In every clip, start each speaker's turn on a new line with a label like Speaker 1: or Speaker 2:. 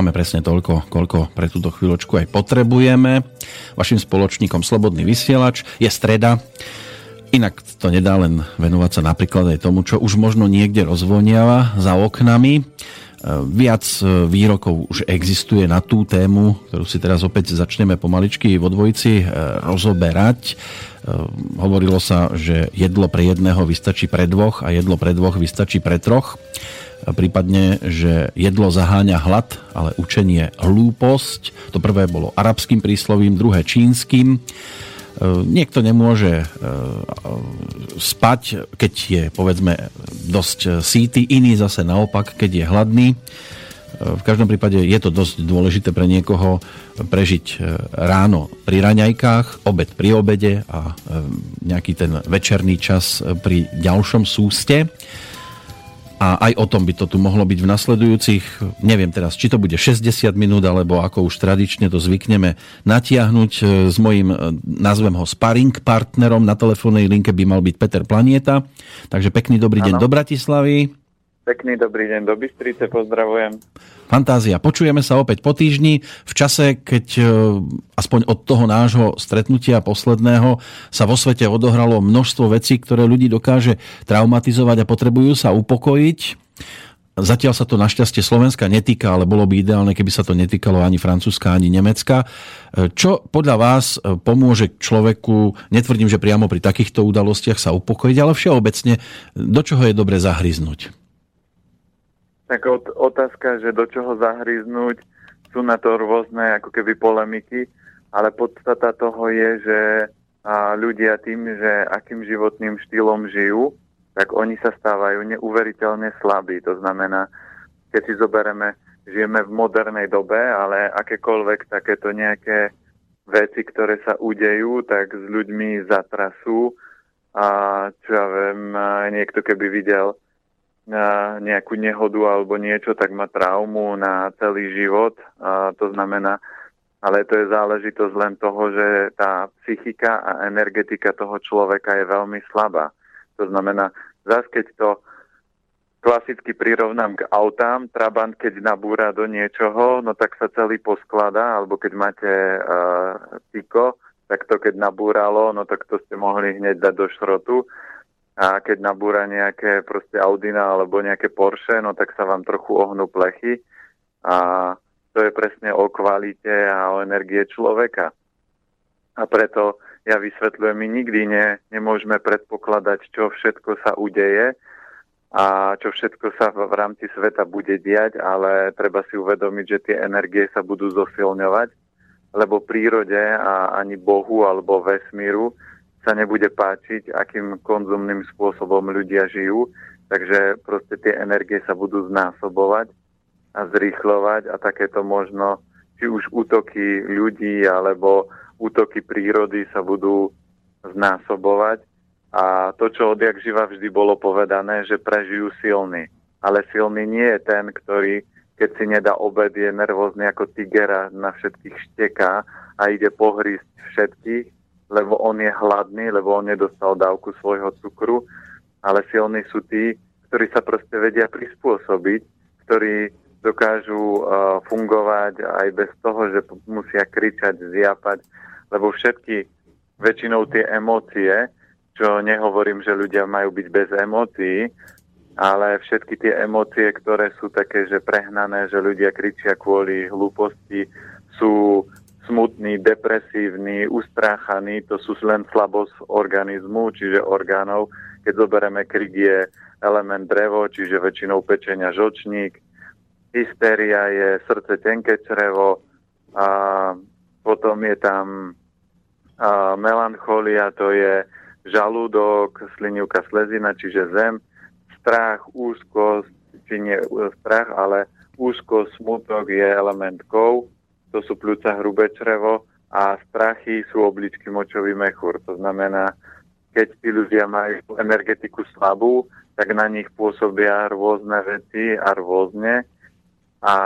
Speaker 1: Máme presne toľko, koľko pre túto chvíľočku aj potrebujeme. Vašim spoločníkom Slobodný vysielač je streda. Inak to nedá len venovať sa napríklad aj tomu, čo už možno niekde rozvoniava za oknami. Viac výrokov už existuje na tú tému, ktorú si teraz opäť začneme pomaličky vo dvojici rozoberať. Hovorilo sa, že jedlo pre jedného vystačí pre dvoch a jedlo pre dvoch vystačí pre troch prípadne, že jedlo zaháňa hlad, ale učenie hlúposť. To prvé bolo arabským príslovím, druhé čínskym. E, niekto nemôže e, spať, keď je povedzme dosť síty, iný zase naopak, keď je hladný. E, v každom prípade je to dosť dôležité pre niekoho prežiť ráno pri raňajkách, obed pri obede a nejaký ten večerný čas pri ďalšom súste a aj o tom by to tu mohlo byť v nasledujúcich, neviem teraz, či to bude 60 minút, alebo ako už tradične to zvykneme natiahnuť e, s mojím, e, nazvem ho sparring partnerom, na telefónnej linke by mal byť Peter Planieta. Takže pekný dobrý ano. deň do Bratislavy.
Speaker 2: Pekný dobrý deň do Bystrice, pozdravujem.
Speaker 1: Fantázia. Počujeme sa opäť po týždni, v čase, keď e, aspoň od toho nášho stretnutia posledného sa vo svete odohralo množstvo vecí, ktoré ľudí dokáže traumatizovať a potrebujú sa upokojiť. Zatiaľ sa to našťastie Slovenska netýka, ale bolo by ideálne, keby sa to netýkalo ani Francúzska, ani Nemecka. E, čo podľa vás e, pomôže človeku, netvrdím, že priamo pri takýchto udalostiach sa upokojiť, ale všeobecne, do čoho je dobre zahryznúť?
Speaker 2: Tak otázka, že do čoho zahryznúť, sú na to rôzne ako keby polemiky, ale podstata toho je, že a ľudia tým, že akým životným štýlom žijú, tak oni sa stávajú neuveriteľne slabí. To znamená, keď si zoberieme, žijeme v modernej dobe, ale akékoľvek takéto nejaké veci, ktoré sa udejú, tak s ľuďmi zatrasú. A čo ja viem, niekto keby videl nejakú nehodu alebo niečo, tak má traumu na celý život. A to znamená, ale to je záležitosť len toho, že tá psychika a energetika toho človeka je veľmi slabá. To znamená, zase keď to klasicky prirovnám k autám, Trabant keď nabúra do niečoho, no tak sa celý posklada, alebo keď máte uh, Tiko, tak to keď nabúralo, no tak to ste mohli hneď dať do šrotu a keď nabúra nejaké proste Audina alebo nejaké Porsche, no tak sa vám trochu ohnú plechy a to je presne o kvalite a o energie človeka. A preto ja vysvetľujem, my nikdy ne, nemôžeme predpokladať, čo všetko sa udeje a čo všetko sa v, rámci sveta bude diať, ale treba si uvedomiť, že tie energie sa budú zosilňovať, lebo prírode a ani Bohu alebo vesmíru sa nebude páčiť, akým konzumným spôsobom ľudia žijú, takže proste tie energie sa budú znásobovať a zrýchlovať a takéto možno, či už útoky ľudí alebo útoky prírody sa budú znásobovať. A to, čo odjak živa vždy bolo povedané, že prežijú silný. Ale silný nie je ten, ktorý, keď si nedá obed, je nervózny ako tigera, na všetkých šteká a ide pohrísť všetkých, lebo on je hladný, lebo on nedostal dávku svojho cukru, ale silní sú tí, ktorí sa proste vedia prispôsobiť, ktorí dokážu uh, fungovať aj bez toho, že musia kričať, zjapať, lebo všetky, väčšinou tie emócie, čo nehovorím, že ľudia majú byť bez emócií, ale všetky tie emócie, ktoré sú také, že prehnané, že ľudia kričia kvôli hlúposti, sú smutný, depresívny, ustráchaný, to sú len slabosť organizmu, čiže orgánov. Keď zoberieme krik je element drevo, čiže väčšinou pečenia žočník. Hystéria je srdce tenké črevo. A potom je tam a melancholia, to je žalúdok, slinivka slezina, čiže zem. Strach, úzkosť, či nie strach, ale úzkosť, smutok je element kov to sú pľúca hrubé črevo a strachy sú obličky močový mechúr. To znamená, keď tí ľudia majú energetiku slabú, tak na nich pôsobia rôzne veci a rôzne a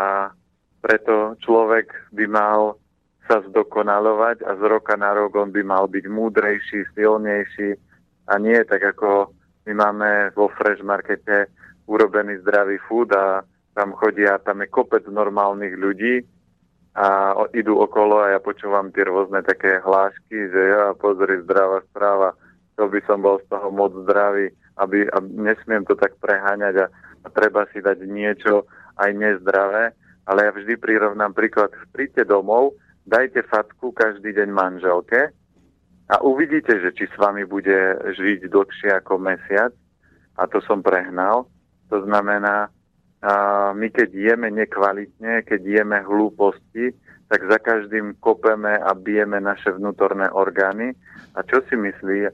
Speaker 2: preto človek by mal sa zdokonalovať a z roka na rok on by mal byť múdrejší, silnejší a nie tak ako my máme vo Fresh Markete urobený zdravý food a tam chodia, tam je kopec normálnych ľudí a idú okolo a ja počúvam tie rôzne také hlášky, že ja pozri, zdravá správa, to by som bol z toho moc zdravý, aby, a nesmiem to tak preháňať a, a treba si dať niečo aj nezdravé, ale ja vždy prirovnám príklad, príďte domov, dajte fatku každý deň manželke a uvidíte, že či s vami bude žiť dlhšie ako mesiac. A to som prehnal. To znamená, my keď jeme nekvalitne, keď jeme hlúposti, tak za každým kopeme a bijeme naše vnútorné orgány. A čo si myslí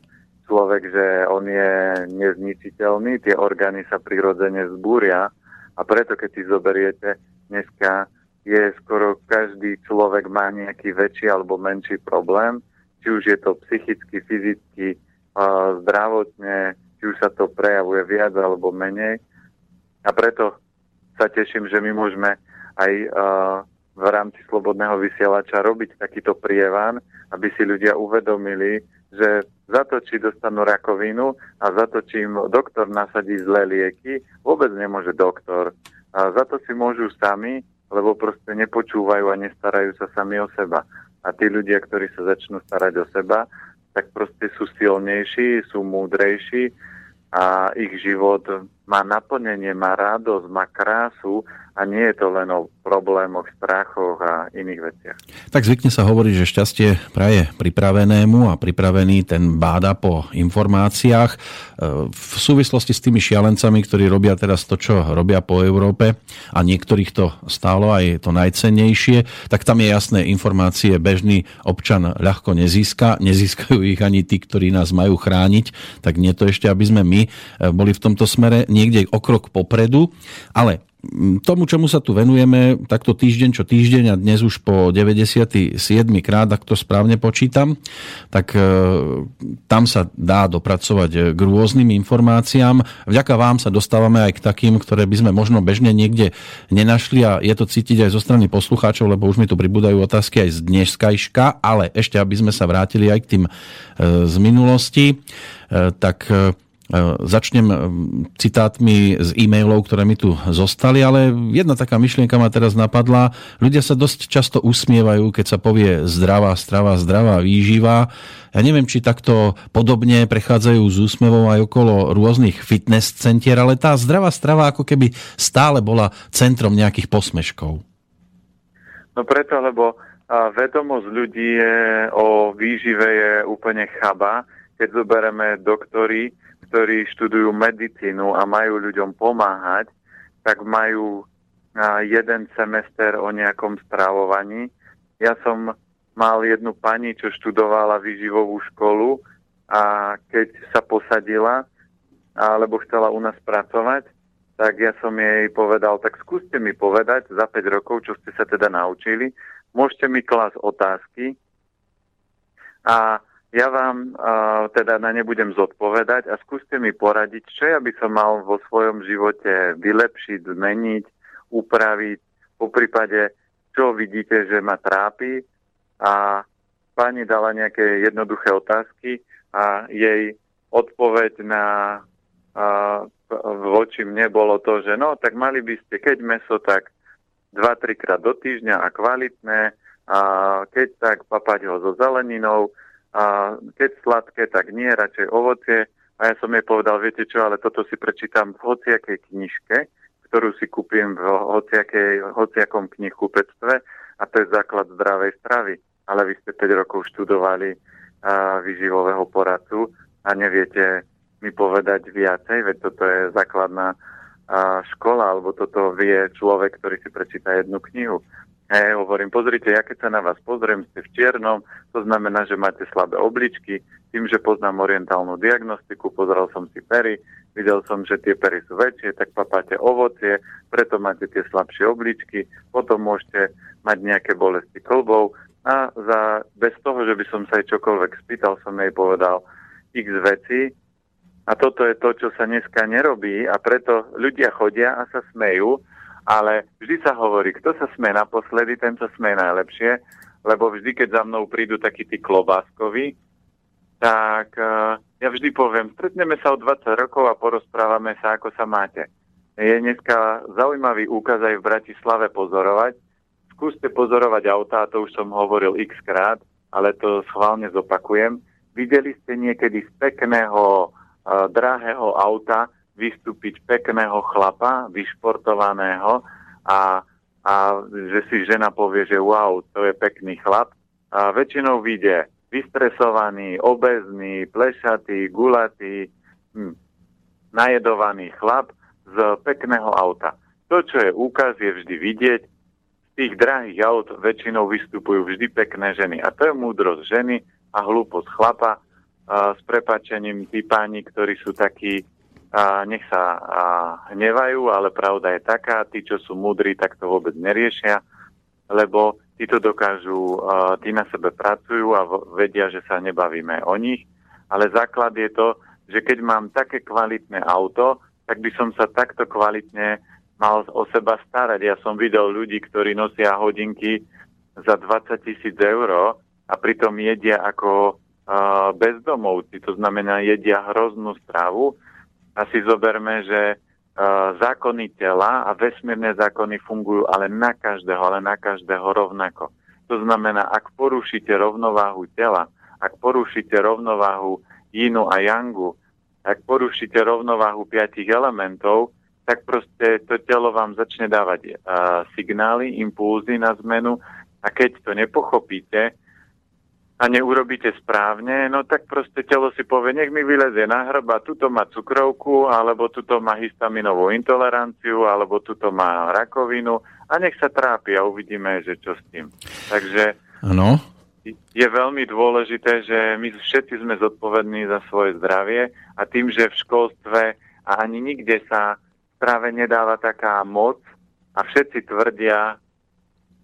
Speaker 2: človek, že on je nezničiteľný, tie orgány sa prirodzene zbúria a preto keď si zoberiete, dneska je skoro každý človek má nejaký väčší alebo menší problém, či už je to psychicky, fyzicky, zdravotne, či už sa to prejavuje viac alebo menej. A preto sa teším, že my môžeme aj uh, v rámci slobodného vysielača robiť takýto prievan, aby si ľudia uvedomili, že za to, či dostanú rakovinu a za to, či im doktor nasadí zlé lieky, vôbec nemôže doktor. A za to si môžu sami, lebo proste nepočúvajú a nestarajú sa sami o seba. A tí ľudia, ktorí sa začnú starať o seba, tak proste sú silnejší, sú múdrejší a ich život má naplnenie, má radosť, má krásu a nie je to len o problémoch, strachoch a iných veciach.
Speaker 1: Tak zvykne sa hovoriť, že šťastie praje pripravenému a pripravený ten báda po informáciách. E, v súvislosti s tými šialencami, ktorí robia teraz to, čo robia po Európe a niektorých to stálo aj to najcennejšie, tak tam je jasné, informácie bežný občan ľahko nezíska. Nezískajú ich ani tí, ktorí nás majú chrániť. Tak nie to ešte, aby sme my e, boli v tomto smere niekde o krok popredu. Ale tomu, čomu sa tu venujeme, takto týždeň čo týždeň a dnes už po 97. krát, ak to správne počítam, tak e, tam sa dá dopracovať k rôznym informáciám. Vďaka vám sa dostávame aj k takým, ktoré by sme možno bežne niekde nenašli a je to cítiť aj zo strany poslucháčov, lebo už mi tu pribúdajú otázky aj z dneškajška, ale ešte aby sme sa vrátili aj k tým e, z minulosti, e, tak E, začnem e, citátmi z e-mailov, ktoré mi tu zostali, ale jedna taká myšlienka ma teraz napadla. Ľudia sa dosť často usmievajú, keď sa povie zdravá strava, zdravá výživa. Ja neviem, či takto podobne prechádzajú z úsmevou aj okolo rôznych fitness centier, ale tá zdravá strava ako keby stále bola centrom nejakých posmeškov.
Speaker 2: No preto, lebo vedomosť ľudí je, o výžive je úplne chaba. Keď zoberieme doktory, ktorí študujú medicínu a majú ľuďom pomáhať, tak majú jeden semester o nejakom strávovaní. Ja som mal jednu pani, čo študovala výživovú školu a keď sa posadila, alebo chcela u nás pracovať, tak ja som jej povedal, tak skúste mi povedať za 5 rokov, čo ste sa teda naučili. Môžete mi klásť otázky a ja vám uh, teda na ne budem zodpovedať a skúste mi poradiť, čo ja by som mal vo svojom živote vylepšiť, zmeniť, upraviť, po prípade, čo vidíte, že ma trápi. A pani dala nejaké jednoduché otázky a jej odpoveď na uh, voči mne bolo to, že no, tak mali by ste, keď meso, tak 2-3 krát do týždňa a kvalitné, a keď tak papať ho so zeleninou, a keď sladké, tak nie, radšej ovocie. A ja som jej povedal, viete čo, ale toto si prečítam v hociakej knižke, ktorú si kúpim v hociakej, hociakom knihkupectve a to je základ zdravej stravy. Ale vy ste 5 rokov študovali a, vyživového poradcu a neviete mi povedať viacej, veď toto je základná a, škola, alebo toto vie človek, ktorý si prečíta jednu knihu. Ja hovorím, pozrite, ja keď sa na vás pozriem, ste v čiernom, to znamená, že máte slabé obličky. Tým, že poznám orientálnu diagnostiku, pozrel som si pery, videl som, že tie pery sú väčšie, tak papáte ovocie, preto máte tie slabšie obličky, potom môžete mať nejaké bolesti kolbov a za, bez toho, že by som sa aj čokoľvek spýtal, som jej povedal x veci. A toto je to, čo sa dneska nerobí a preto ľudia chodia a sa smejú, ale vždy sa hovorí, kto sa sme naposledy, ten sa sme najlepšie, lebo vždy, keď za mnou prídu takí tí klobáskovi, tak uh, ja vždy poviem, stretneme sa o 20 rokov a porozprávame sa, ako sa máte. je dneska zaujímavý úkaz aj v Bratislave pozorovať. Skúste pozorovať autá, to už som hovoril x krát, ale to schválne zopakujem. Videli ste niekedy z pekného, uh, drahého auta vystúpiť pekného chlapa, vyšportovaného a, a že si žena povie, že wow, to je pekný chlap. A väčšinou vyjde vystresovaný, obezný, plešatý, gulatý, hm, najedovaný chlap z pekného auta. To, čo je úkaz, je vždy vidieť. Z tých drahých aut väčšinou vystupujú vždy pekné ženy. A to je múdrosť ženy a hlúposť chlapa. S prepačením tí páni, ktorí sú takí, a nech sa a, hnevajú, ale pravda je taká, tí, čo sú múdri, tak to vôbec neriešia, lebo tí to dokážu, a, tí na sebe pracujú a vedia, že sa nebavíme o nich, ale základ je to, že keď mám také kvalitné auto, tak by som sa takto kvalitne mal o seba starať. Ja som videl ľudí, ktorí nosia hodinky za 20 tisíc eur a pritom jedia ako uh, bezdomovci, to znamená jedia hroznú stravu a si zoberme, že uh, zákony tela a vesmírne zákony fungujú ale na každého, ale na každého rovnako. To znamená, ak porušíte rovnováhu tela, ak porušíte rovnováhu Yinu a Yangu, ak porušíte rovnováhu piatich elementov, tak proste to telo vám začne dávať uh, signály, impulzy na zmenu a keď to nepochopíte a neurobíte správne, no tak proste telo si povie, nech mi vylezie na hrba, tuto má cukrovku, alebo tuto má histaminovú intoleranciu, alebo tuto má rakovinu a nech sa trápi a uvidíme, že čo s tým. Takže
Speaker 1: ano
Speaker 2: je veľmi dôležité, že my všetci sme zodpovední za svoje zdravie a tým, že v školstve a ani nikde sa práve nedáva taká moc a všetci tvrdia,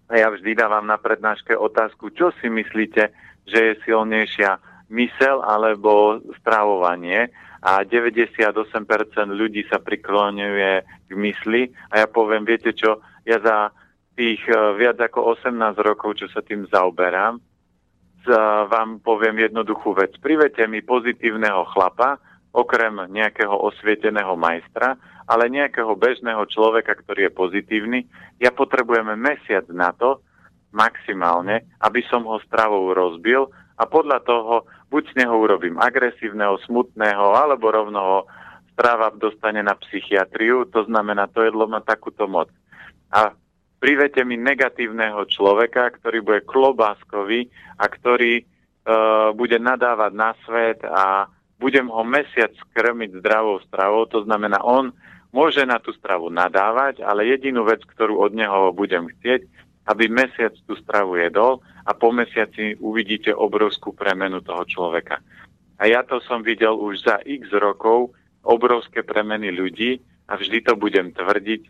Speaker 2: a ja vždy dávam na prednáške otázku, čo si myslíte, že je silnejšia mysel alebo stravovanie a 98% ľudí sa prikloňuje k mysli a ja poviem, viete čo, ja za tých eh, viac ako 18 rokov, čo sa tým zaoberám, vám poviem jednoduchú vec. Privete mi pozitívneho chlapa, okrem nejakého osvieteného majstra, ale nejakého bežného človeka, ktorý je pozitívny. Ja potrebujeme mesiac na to, maximálne, aby som ho stravou rozbil a podľa toho buď z neho urobím agresívneho, smutného, alebo rovno ho dostane na psychiatriu, to znamená, to jedlo má takúto moc. A privete mi negatívneho človeka, ktorý bude klobáskový a ktorý uh, bude nadávať na svet a budem ho mesiac krmiť zdravou stravou, to znamená, on môže na tú stravu nadávať, ale jedinú vec, ktorú od neho budem chcieť, aby mesiac tú stravu jedol a po mesiaci uvidíte obrovskú premenu toho človeka. A ja to som videl už za x rokov, obrovské premeny ľudí a vždy to budem tvrdiť,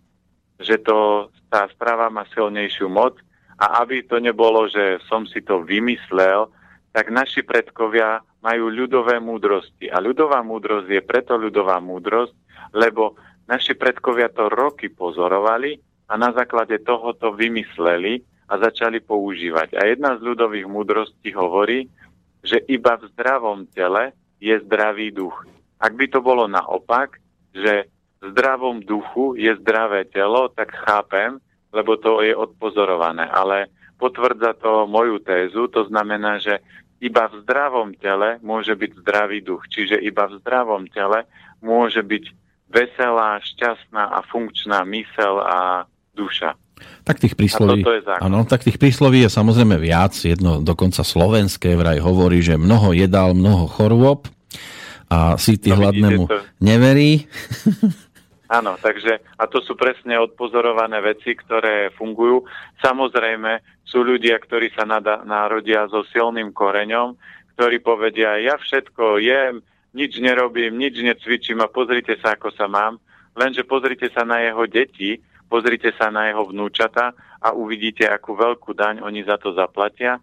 Speaker 2: že to, tá strava má silnejšiu moc a aby to nebolo, že som si to vymyslel, tak naši predkovia majú ľudové múdrosti. A ľudová múdrosť je preto ľudová múdrosť, lebo naši predkovia to roky pozorovali a na základe toho to vymysleli a začali používať. A jedna z ľudových múdrostí hovorí, že iba v zdravom tele je zdravý duch. Ak by to bolo naopak, že zdravom duchu je zdravé telo, tak chápem, lebo to je odpozorované. Ale potvrdza to moju tézu, to znamená, že iba v zdravom tele môže byť zdravý duch. Čiže iba v zdravom tele môže byť veselá, šťastná a funkčná mysel a duša.
Speaker 1: Tak tých prísloví, áno, tak tých prísloví je samozrejme viac. Jedno dokonca slovenské vraj hovorí, že mnoho jedál, mnoho chorôb a si ty no, hladnému to... neverí.
Speaker 2: Áno, takže a to sú presne odpozorované veci, ktoré fungujú. Samozrejme, sú ľudia, ktorí sa nada, narodia so silným koreňom, ktorí povedia, ja všetko jem, nič nerobím, nič necvičím a pozrite sa, ako sa mám. Lenže pozrite sa na jeho deti, pozrite sa na jeho vnúčata a uvidíte, akú veľkú daň oni za to zaplatia.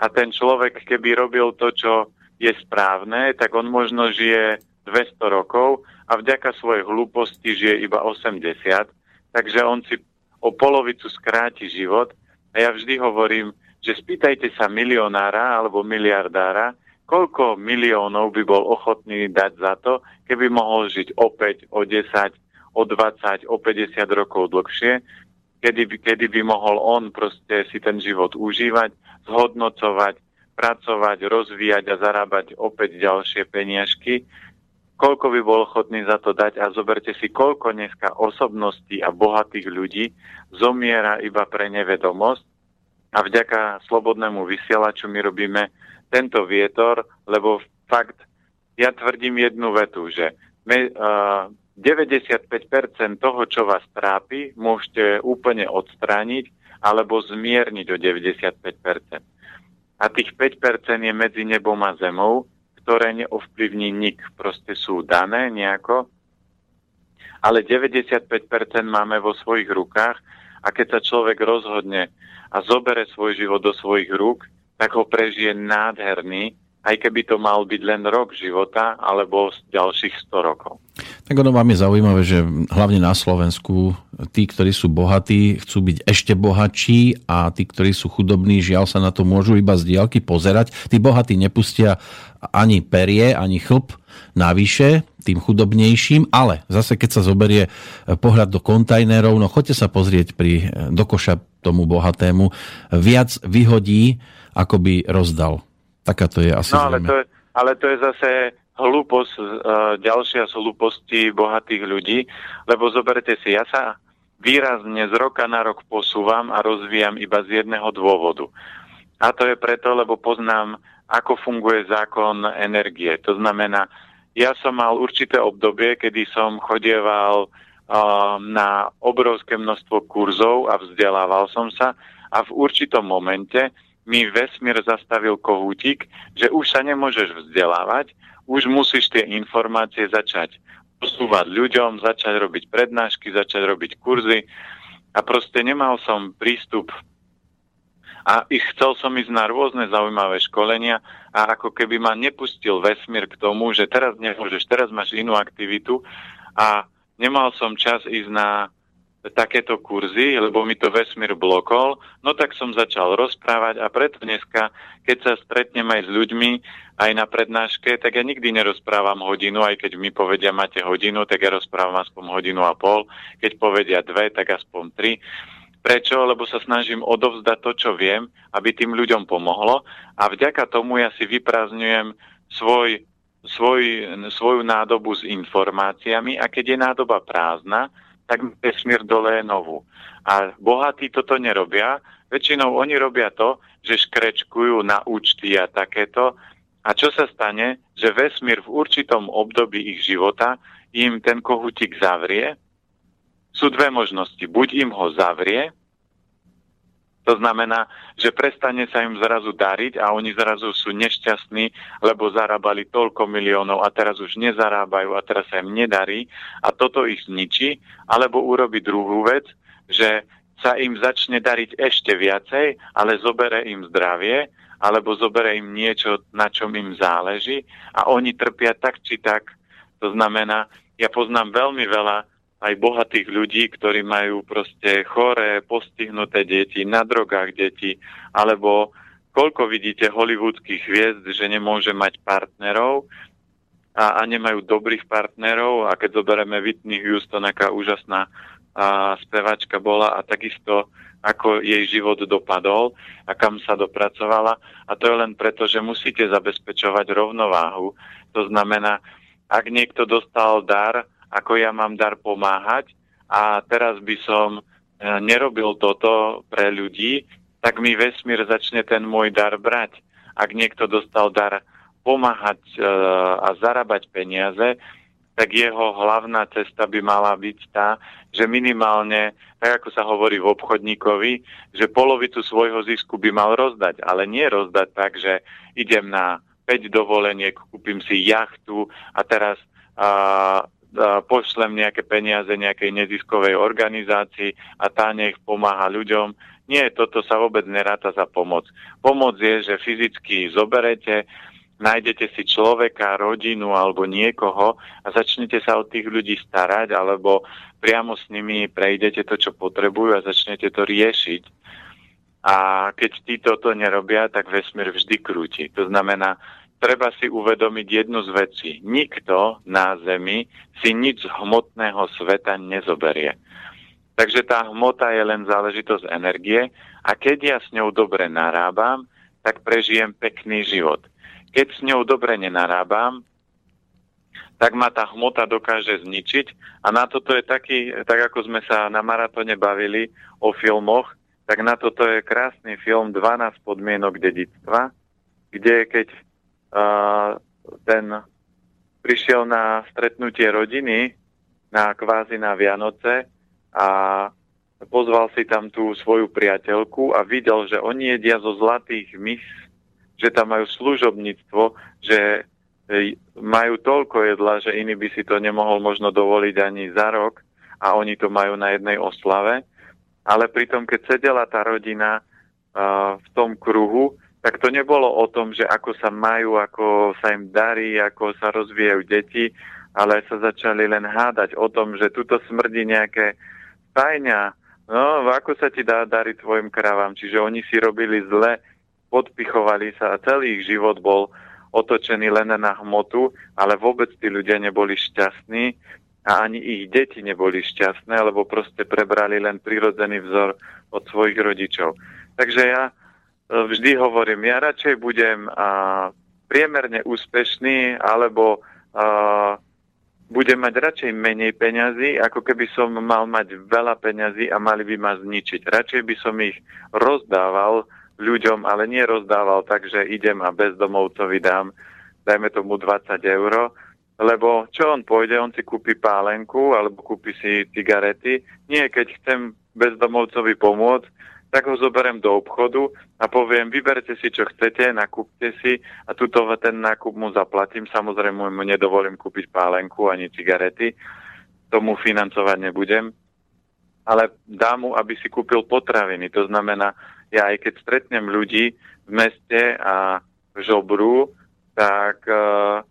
Speaker 2: A ten človek, keby robil to, čo je správne, tak on možno žije 200 rokov a vďaka svojej hlúposti žije iba 80, takže on si o polovicu skráti život. A ja vždy hovorím, že spýtajte sa milionára alebo miliardára, koľko miliónov by bol ochotný dať za to, keby mohol žiť o 5, o 10, o 20, o 50 rokov dlhšie, kedy by, kedy by mohol on proste si ten život užívať, zhodnocovať, pracovať, rozvíjať a zarábať opäť ďalšie peniažky, koľko by bol ochotný za to dať? A zoberte si, koľko dneska osobností a bohatých ľudí zomiera iba pre nevedomosť. A vďaka slobodnému vysielaču my robíme tento vietor, lebo fakt, ja tvrdím jednu vetu, že me, uh, 95% toho, čo vás trápi, môžete úplne odstrániť alebo zmierniť o 95%. A tých 5% je medzi nebom a zemou, ktoré neovplyvní nik. Proste sú dané nejako, ale 95% máme vo svojich rukách a keď sa človek rozhodne a zobere svoj život do svojich rúk, tak ho prežije nádherný, aj keby to mal byť len rok života alebo ďalších 100 rokov.
Speaker 1: Tak ono vám je zaujímavé, že hlavne na Slovensku tí, ktorí sú bohatí, chcú byť ešte bohatší a tí, ktorí sú chudobní, žiaľ sa na to môžu iba z diálky pozerať. Tí bohatí nepustia ani perie, ani chlp navyše tým chudobnejším, ale zase keď sa zoberie pohľad do kontajnerov, no choďte sa pozrieť pri, do koša tomu bohatému, viac vyhodí, ako by rozdal. Taká to je asi
Speaker 2: no, ale to je, ale to je zase hlúposť, uh, ďalšia z hlúposti bohatých ľudí, lebo zoberte si, ja sa výrazne z roka na rok posúvam a rozvíjam iba z jedného dôvodu. A to je preto, lebo poznám, ako funguje zákon energie. To znamená, ja som mal určité obdobie, kedy som chodieval uh, na obrovské množstvo kurzov a vzdelával som sa a v určitom momente mi vesmír zastavil kohútik, že už sa nemôžeš vzdelávať, už musíš tie informácie začať posúvať ľuďom, začať robiť prednášky, začať robiť kurzy. A proste nemal som prístup. A ich chcel som ísť na rôzne zaujímavé školenia a ako keby ma nepustil vesmír k tomu, že teraz nemôžeš, teraz máš inú aktivitu. A nemal som čas ísť na takéto kurzy, lebo mi to vesmír blokol, no tak som začal rozprávať a preto dneska, keď sa stretnem aj s ľuďmi, aj na prednáške, tak ja nikdy nerozprávam hodinu, aj keď mi povedia máte hodinu, tak ja rozprávam aspoň hodinu a pol, keď povedia dve, tak aspoň tri. Prečo? Lebo sa snažím odovzdať to, čo viem, aby tým ľuďom pomohlo a vďaka tomu ja si vyprázdňujem svoj, svoj, svoju nádobu s informáciami a keď je nádoba prázdna, tak vesmír dole je novú. A bohatí toto nerobia. Väčšinou oni robia to, že škrečkujú na účty a takéto. A čo sa stane? Že vesmír v určitom období ich života im ten kohutík zavrie. Sú dve možnosti. Buď im ho zavrie, to znamená, že prestane sa im zrazu dariť a oni zrazu sú nešťastní, lebo zarábali toľko miliónov a teraz už nezarábajú a teraz sa im nedarí a toto ich zničí, alebo urobi druhú vec, že sa im začne dariť ešte viacej, ale zobere im zdravie, alebo zobere im niečo, na čom im záleží a oni trpia tak či tak. To znamená, ja poznám veľmi veľa aj bohatých ľudí, ktorí majú proste choré, postihnuté deti, na drogách deti, alebo koľko vidíte hollywoodských hviezd, že nemôže mať partnerov a, a nemajú dobrých partnerov a keď zoberieme Whitney Houston, aká úžasná a, spevačka bola a takisto ako jej život dopadol a kam sa dopracovala. A to je len preto, že musíte zabezpečovať rovnováhu. To znamená, ak niekto dostal dar, ako ja mám dar pomáhať a teraz by som e, nerobil toto pre ľudí, tak mi vesmír začne ten môj dar brať. Ak niekto dostal dar pomáhať e, a zarábať peniaze, tak jeho hlavná cesta by mala byť tá, že minimálne, tak ako sa hovorí v obchodníkovi, že polovicu svojho zisku by mal rozdať, ale nie rozdať tak, že idem na 5 dovoleniek, kúpim si jachtu a teraz a, pošlem nejaké peniaze nejakej neziskovej organizácii a tá nech pomáha ľuďom. Nie, toto sa vôbec neráta za pomoc. Pomoc je, že fyzicky zoberete, nájdete si človeka, rodinu alebo niekoho a začnete sa o tých ľudí starať alebo priamo s nimi prejdete to, čo potrebujú a začnete to riešiť. A keď títo to nerobia, tak vesmír vždy krúti. To znamená, treba si uvedomiť jednu z vecí. Nikto na Zemi si nič z hmotného sveta nezoberie. Takže tá hmota je len záležitosť energie a keď ja s ňou dobre narábam, tak prežijem pekný život. Keď s ňou dobre nenarábam, tak ma tá hmota dokáže zničiť. A na toto je taký, tak ako sme sa na maratone bavili o filmoch, tak na toto je krásny film 12 podmienok dedictva, kde keď ten prišiel na stretnutie rodiny, na kvázi na Vianoce a pozval si tam tú svoju priateľku a videl, že oni jedia zo zlatých mis, že tam majú služobníctvo, že majú toľko jedla, že iný by si to nemohol možno dovoliť ani za rok a oni to majú na jednej oslave. Ale pritom, keď sedela tá rodina uh, v tom kruhu, tak to nebolo o tom, že ako sa majú, ako sa im darí, ako sa rozvíjajú deti, ale sa začali len hádať o tom, že tuto smrdí nejaké tajňa, no ako sa ti dá dariť tvojim kravám. Čiže oni si robili zle, podpichovali sa a celý ich život bol otočení len na hmotu, ale vôbec tí ľudia neboli šťastní a ani ich deti neboli šťastné, lebo proste prebrali len prirodzený vzor od svojich rodičov. Takže ja vždy hovorím, ja radšej budem priemerne úspešný, alebo budem mať radšej menej peňazí, ako keby som mal mať veľa peňazí a mali by ma zničiť. Radšej by som ich rozdával ľuďom, ale nie rozdával tak, že idem a bezdomovcovi dám, dajme tomu 20 eur, lebo čo on pôjde, on si kúpi pálenku alebo kúpi si cigarety. Nie, keď chcem bezdomovcovi pomôcť, tak ho zoberiem do obchodu a poviem, vyberte si, čo chcete, nakúpte si a tuto ten nákup mu zaplatím. Samozrejme mu nedovolím kúpiť pálenku ani cigarety, tomu financovať nebudem, ale dám mu, aby si kúpil potraviny. To znamená, ja aj keď stretnem ľudí v meste a v žobru, tak uh,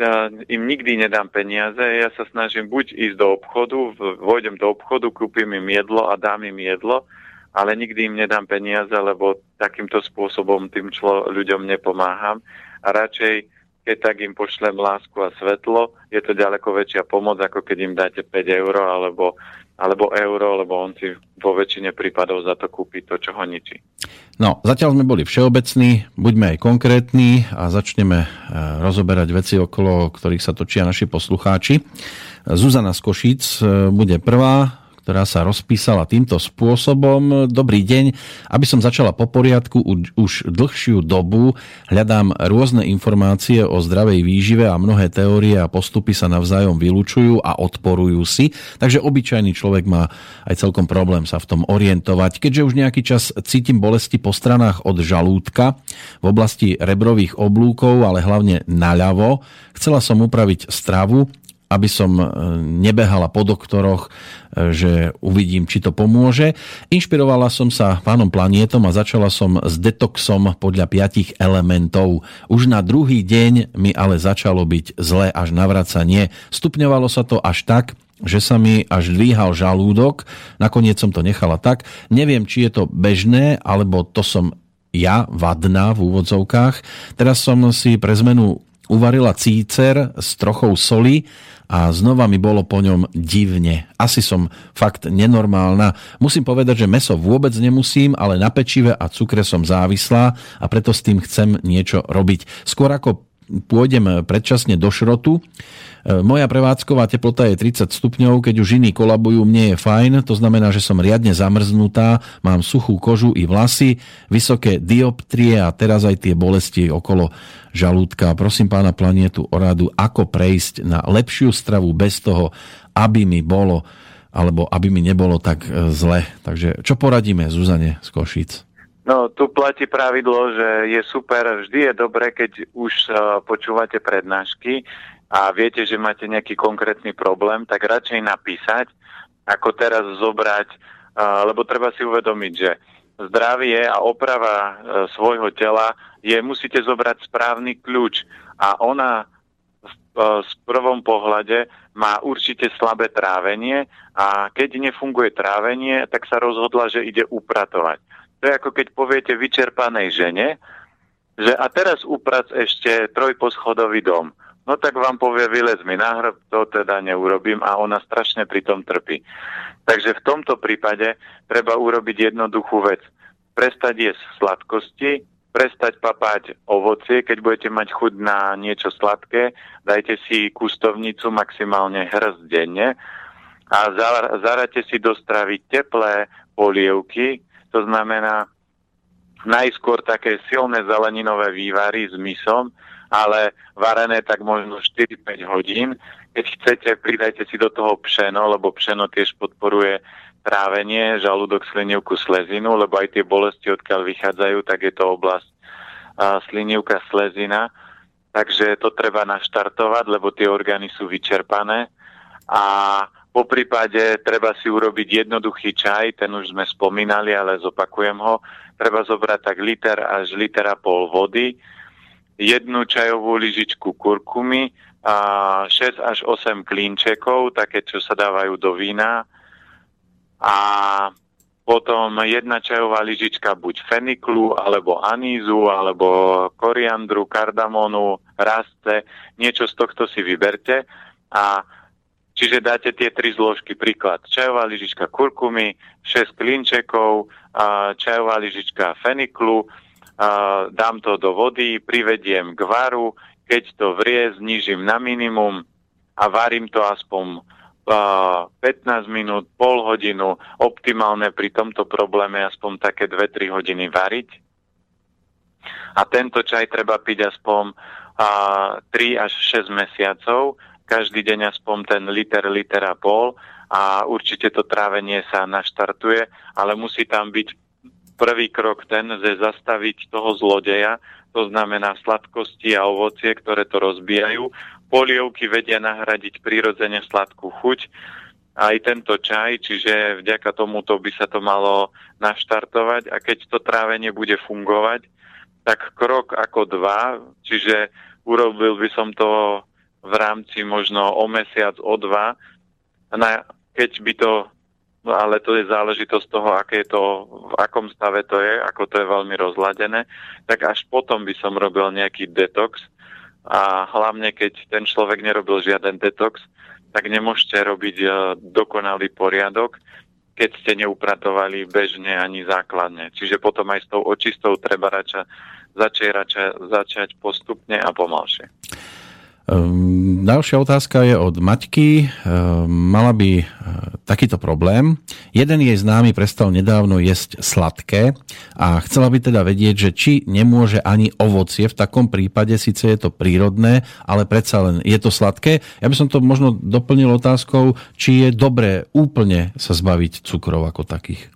Speaker 2: ja im nikdy nedám peniaze. Ja sa snažím buď ísť do obchodu, vojdem do obchodu, kúpim im jedlo a dám im jedlo, ale nikdy im nedám peniaze, lebo takýmto spôsobom tým člo, ľuďom nepomáham. A radšej, keď tak im pošlem lásku a svetlo, je to ďaleko väčšia pomoc, ako keď im dáte 5 eur alebo alebo euro, lebo on si vo väčšine prípadov za to kúpi to, čo ho ničí.
Speaker 1: No, zatiaľ sme boli všeobecní, buďme aj konkrétni a začneme e, rozoberať veci, okolo ktorých sa točia naši poslucháči. Zuzana z Košíc e, bude prvá, ktorá sa rozpísala týmto spôsobom. Dobrý deň, aby som začala po poriadku, už dlhšiu dobu hľadám rôzne informácie o zdravej výžive a mnohé teórie a postupy sa navzájom vylúčujú a odporujú si, takže obyčajný človek má aj celkom problém sa v tom orientovať. Keďže už nejaký čas cítim bolesti po stranách od žalúdka v oblasti rebrových oblúkov, ale hlavne naľavo, chcela som upraviť stravu aby som e, nebehala po doktoroch, e, že uvidím, či to pomôže. Inšpirovala som sa pánom planietom a začala som s detoxom podľa piatich elementov. Už na druhý deň mi ale začalo byť zle až navracanie. Stupňovalo sa to až tak, že sa mi až dvíhal žalúdok, nakoniec som to nechala tak. Neviem, či je to bežné, alebo to som ja, vadná v úvodzovkách. Teraz som si pre zmenu uvarila cícer s trochou soli a znova mi bolo po ňom divne. Asi som fakt nenormálna. Musím povedať, že meso vôbec nemusím, ale na pečive a cukre som závislá a preto s tým chcem niečo robiť. Skôr ako pôjdem predčasne do šrotu, moja prevádzková teplota je 30 stupňov, keď už iní kolabujú, mne je fajn, to znamená, že som riadne zamrznutá, mám suchú kožu i vlasy, vysoké dioptrie a teraz aj tie bolesti okolo žalúdka. Prosím pána planietu o radu, ako prejsť na lepšiu stravu bez toho, aby mi bolo alebo aby mi nebolo tak e, zle. Takže čo poradíme Zuzane z Košic?
Speaker 2: No, tu platí pravidlo, že je super, vždy je dobre, keď už uh, počúvate prednášky, a viete, že máte nejaký konkrétny problém, tak radšej napísať, ako teraz zobrať, lebo treba si uvedomiť, že zdravie a oprava e, svojho tela je, musíte zobrať správny kľúč a ona v e, prvom pohľade má určite slabé trávenie a keď nefunguje trávenie, tak sa rozhodla, že ide upratovať. To je ako keď poviete vyčerpanej žene, že a teraz uprac ešte trojposchodový dom. No tak vám povie, vylez mi na hrb, to teda neurobím a ona strašne pri tom trpí. Takže v tomto prípade treba urobiť jednoduchú vec. Prestať jesť sladkosti, prestať papať ovocie, keď budete mať chuť na niečo sladké, dajte si kustovnicu maximálne hrst denne a zarate si do stravy teplé polievky, to znamená najskôr také silné zeleninové vývary s mysom, ale varené tak možno 4-5 hodín. Keď chcete, pridajte si do toho pšeno, lebo pšeno tiež podporuje trávenie, žalúdok, slinivku, slezinu, lebo aj tie bolesti, odkiaľ vychádzajú, tak je to oblasť a, slinivka, slezina. Takže to treba naštartovať, lebo tie orgány sú vyčerpané. A po prípade treba si urobiť jednoduchý čaj, ten už sme spomínali, ale zopakujem ho treba zobrať tak liter až liter a pol vody, jednu čajovú lyžičku kurkumy, a 6 až 8 klínčekov, také, čo sa dávajú do vína. A potom jedna čajová lyžička buď feniklu, alebo anízu, alebo koriandru, kardamonu, raste, niečo z tohto si vyberte. A čiže dáte tie tri zložky, príklad čajová lyžička kurkumy, 6 klinčekov, čajová lyžička feniklu, dám to do vody, privediem k varu, keď to vrie, znižím na minimum a varím to aspoň 15 minút, pol hodinu, optimálne pri tomto probléme aspoň také 2-3 hodiny variť. A tento čaj treba piť aspoň 3 až 6 mesiacov, každý deň aspoň ten liter, liter a pol a určite to trávenie sa naštartuje, ale musí tam byť prvý krok ten, že zastaviť toho zlodeja, to znamená sladkosti a ovocie, ktoré to rozbijajú. Polievky vedia nahradiť prirodzene sladkú chuť. Aj tento čaj, čiže vďaka tomuto by sa to malo naštartovať a keď to trávenie bude fungovať, tak krok ako dva, čiže urobil by som to v rámci možno o mesiac, o dva, na, keď by to, no ale to je záležitosť toho, aké je to, v akom stave to je, ako to je veľmi rozladené, tak až potom by som robil nejaký detox a hlavne keď ten človek nerobil žiaden detox, tak nemôžete robiť uh, dokonalý poriadok, keď ste neupratovali bežne ani základne. Čiže potom aj s tou očistou treba rača, začať, rača, začať postupne a pomalšie.
Speaker 1: Um, ďalšia otázka je od Maťky. Um, mala by uh, takýto problém. Jeden jej známy prestal nedávno jesť sladké a chcela by teda vedieť, že či nemôže ani ovocie. V takom prípade síce je to prírodné, ale predsa len je to sladké. Ja by som to možno doplnil otázkou, či je dobré úplne sa zbaviť cukrov ako takých.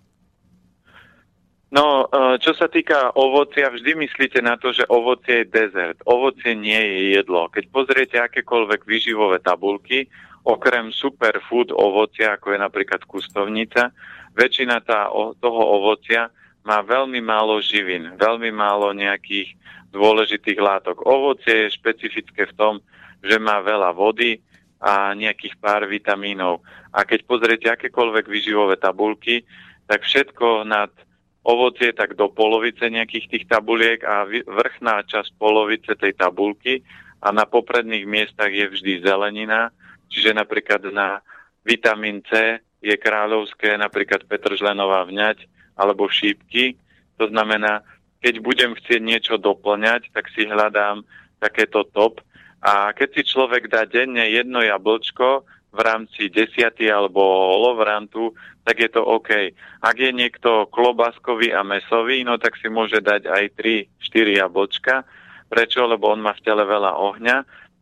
Speaker 2: No, e, čo sa týka ovocia, vždy myslíte na to, že ovocie je dezert. Ovocie nie je jedlo. Keď pozriete akékoľvek výživové tabulky, okrem superfood ovocia, ako je napríklad kustovnica, väčšina tá, toho ovocia má veľmi málo živín, veľmi málo nejakých dôležitých látok. Ovocie je špecifické v tom, že má veľa vody a nejakých pár vitamínov. A keď pozriete akékoľvek výživové tabulky, tak všetko nad ovocie tak do polovice nejakých tých tabuliek a vrchná časť polovice tej tabulky a na popredných miestach je vždy zelenina, čiže napríklad na vitamín C je kráľovské napríklad petržlenová vňať alebo šípky. To znamená, keď budem chcieť niečo doplňať, tak si hľadám takéto top. A keď si človek dá denne jedno jablčko, v rámci desiaty alebo lovrantu, tak je to OK. Ak je niekto klobáskový a mesový, no tak si môže dať aj 3-4 jablčka. Prečo? Lebo on má v tele veľa ohňa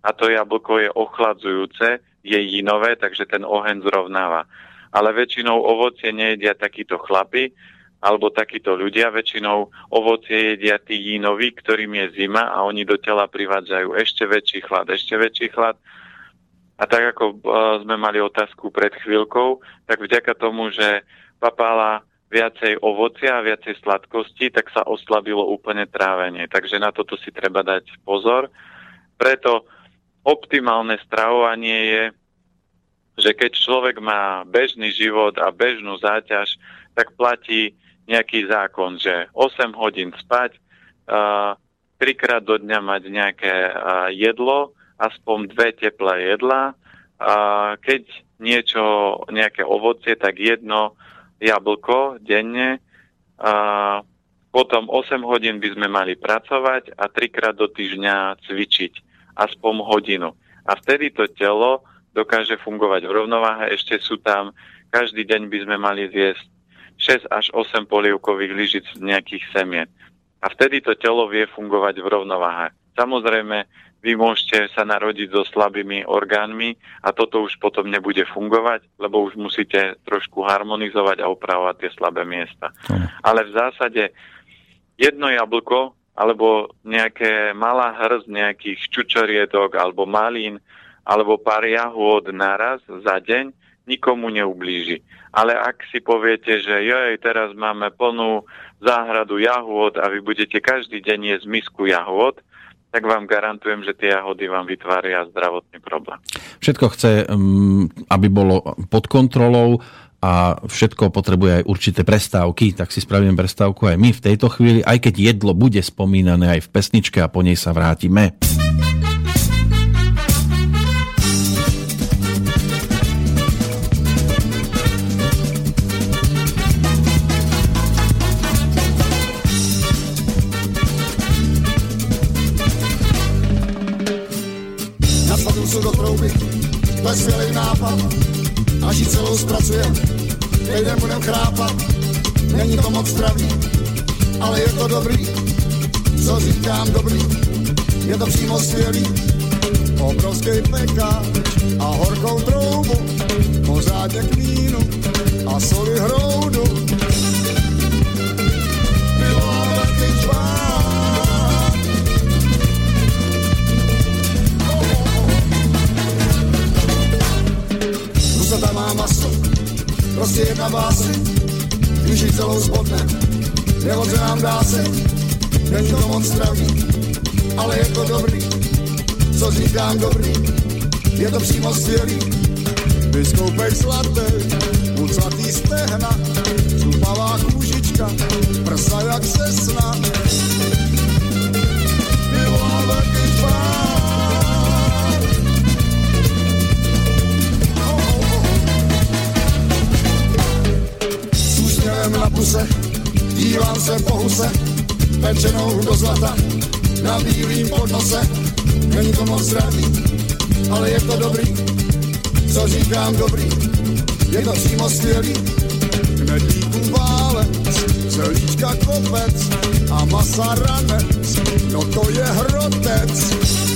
Speaker 2: a to jablko je ochladzujúce, je jinové, takže ten oheň zrovnáva. Ale väčšinou ovocie nejedia takíto chlapy, alebo takíto ľudia, väčšinou ovocie jedia tí jínoví, ktorým je zima a oni do tela privádzajú ešte väčší chlad, ešte väčší chlad a tak ako uh, sme mali otázku pred chvíľkou, tak vďaka tomu, že papála viacej ovocia a viacej sladkosti, tak sa oslabilo úplne trávenie. Takže na toto si treba dať pozor. Preto optimálne stravovanie je, že keď človek má bežný život a bežnú záťaž, tak platí nejaký zákon, že 8 hodín spať, uh, trikrát do dňa mať nejaké jedlo, aspoň dve teplé jedlá. Keď niečo, nejaké ovocie, tak jedno jablko denne. Potom 8 hodín by sme mali pracovať a trikrát do týždňa cvičiť, aspoň hodinu. A vtedy to telo dokáže fungovať v rovnováhe. Ešte sú tam, každý deň by sme mali zjesť 6 až 8 polievkových lyžic nejakých semien. A vtedy to telo vie fungovať v rovnováhe. Samozrejme, vy môžete sa narodiť so slabými orgánmi a toto už potom nebude fungovať, lebo už musíte trošku harmonizovať a upravovať tie slabé miesta. Ale v zásade jedno jablko alebo nejaké malá hrz nejakých čučoriedok alebo malín alebo pár jahôd naraz za deň nikomu neublíži. Ale ak si poviete, že joj, teraz máme plnú záhradu jahôd a vy budete každý deň jesť misku jahôd, tak vám garantujem, že tie jahody vám vytvária zdravotný problém.
Speaker 1: Všetko chce, mm, aby bolo pod kontrolou a všetko potrebuje aj určité prestávky, tak si spravím prestávku aj my v tejto chvíli, aj keď jedlo bude spomínané aj v pesničke a po nej sa vrátime.
Speaker 3: Ji celou zpracujem, týden budem chrápat, není to moc zdravý, ale je to dobrý, co říkám dobrý, je to přímo skvělý, obrovský pekáč a horkou troubu, pořádně k vínu a soli hroudu. Prostě jedna básy, když ji celou nebo se nám dá se, není to moc zdravý, ale je to dobrý, co říkám dobrý, je to přímo skvělý. Vyskoupej sladý, sladý stehna, šupavá kůžička, prsa jak sesna. Bylo na puse, dívám se po huse, pečenou do zlata, na bílým podnose. Není to moc zdravý, ale je to dobrý, co říkám dobrý, je to přímo skvělý. Knedlíků válec, celíčka kopec a masa ranec, no to je hrotec.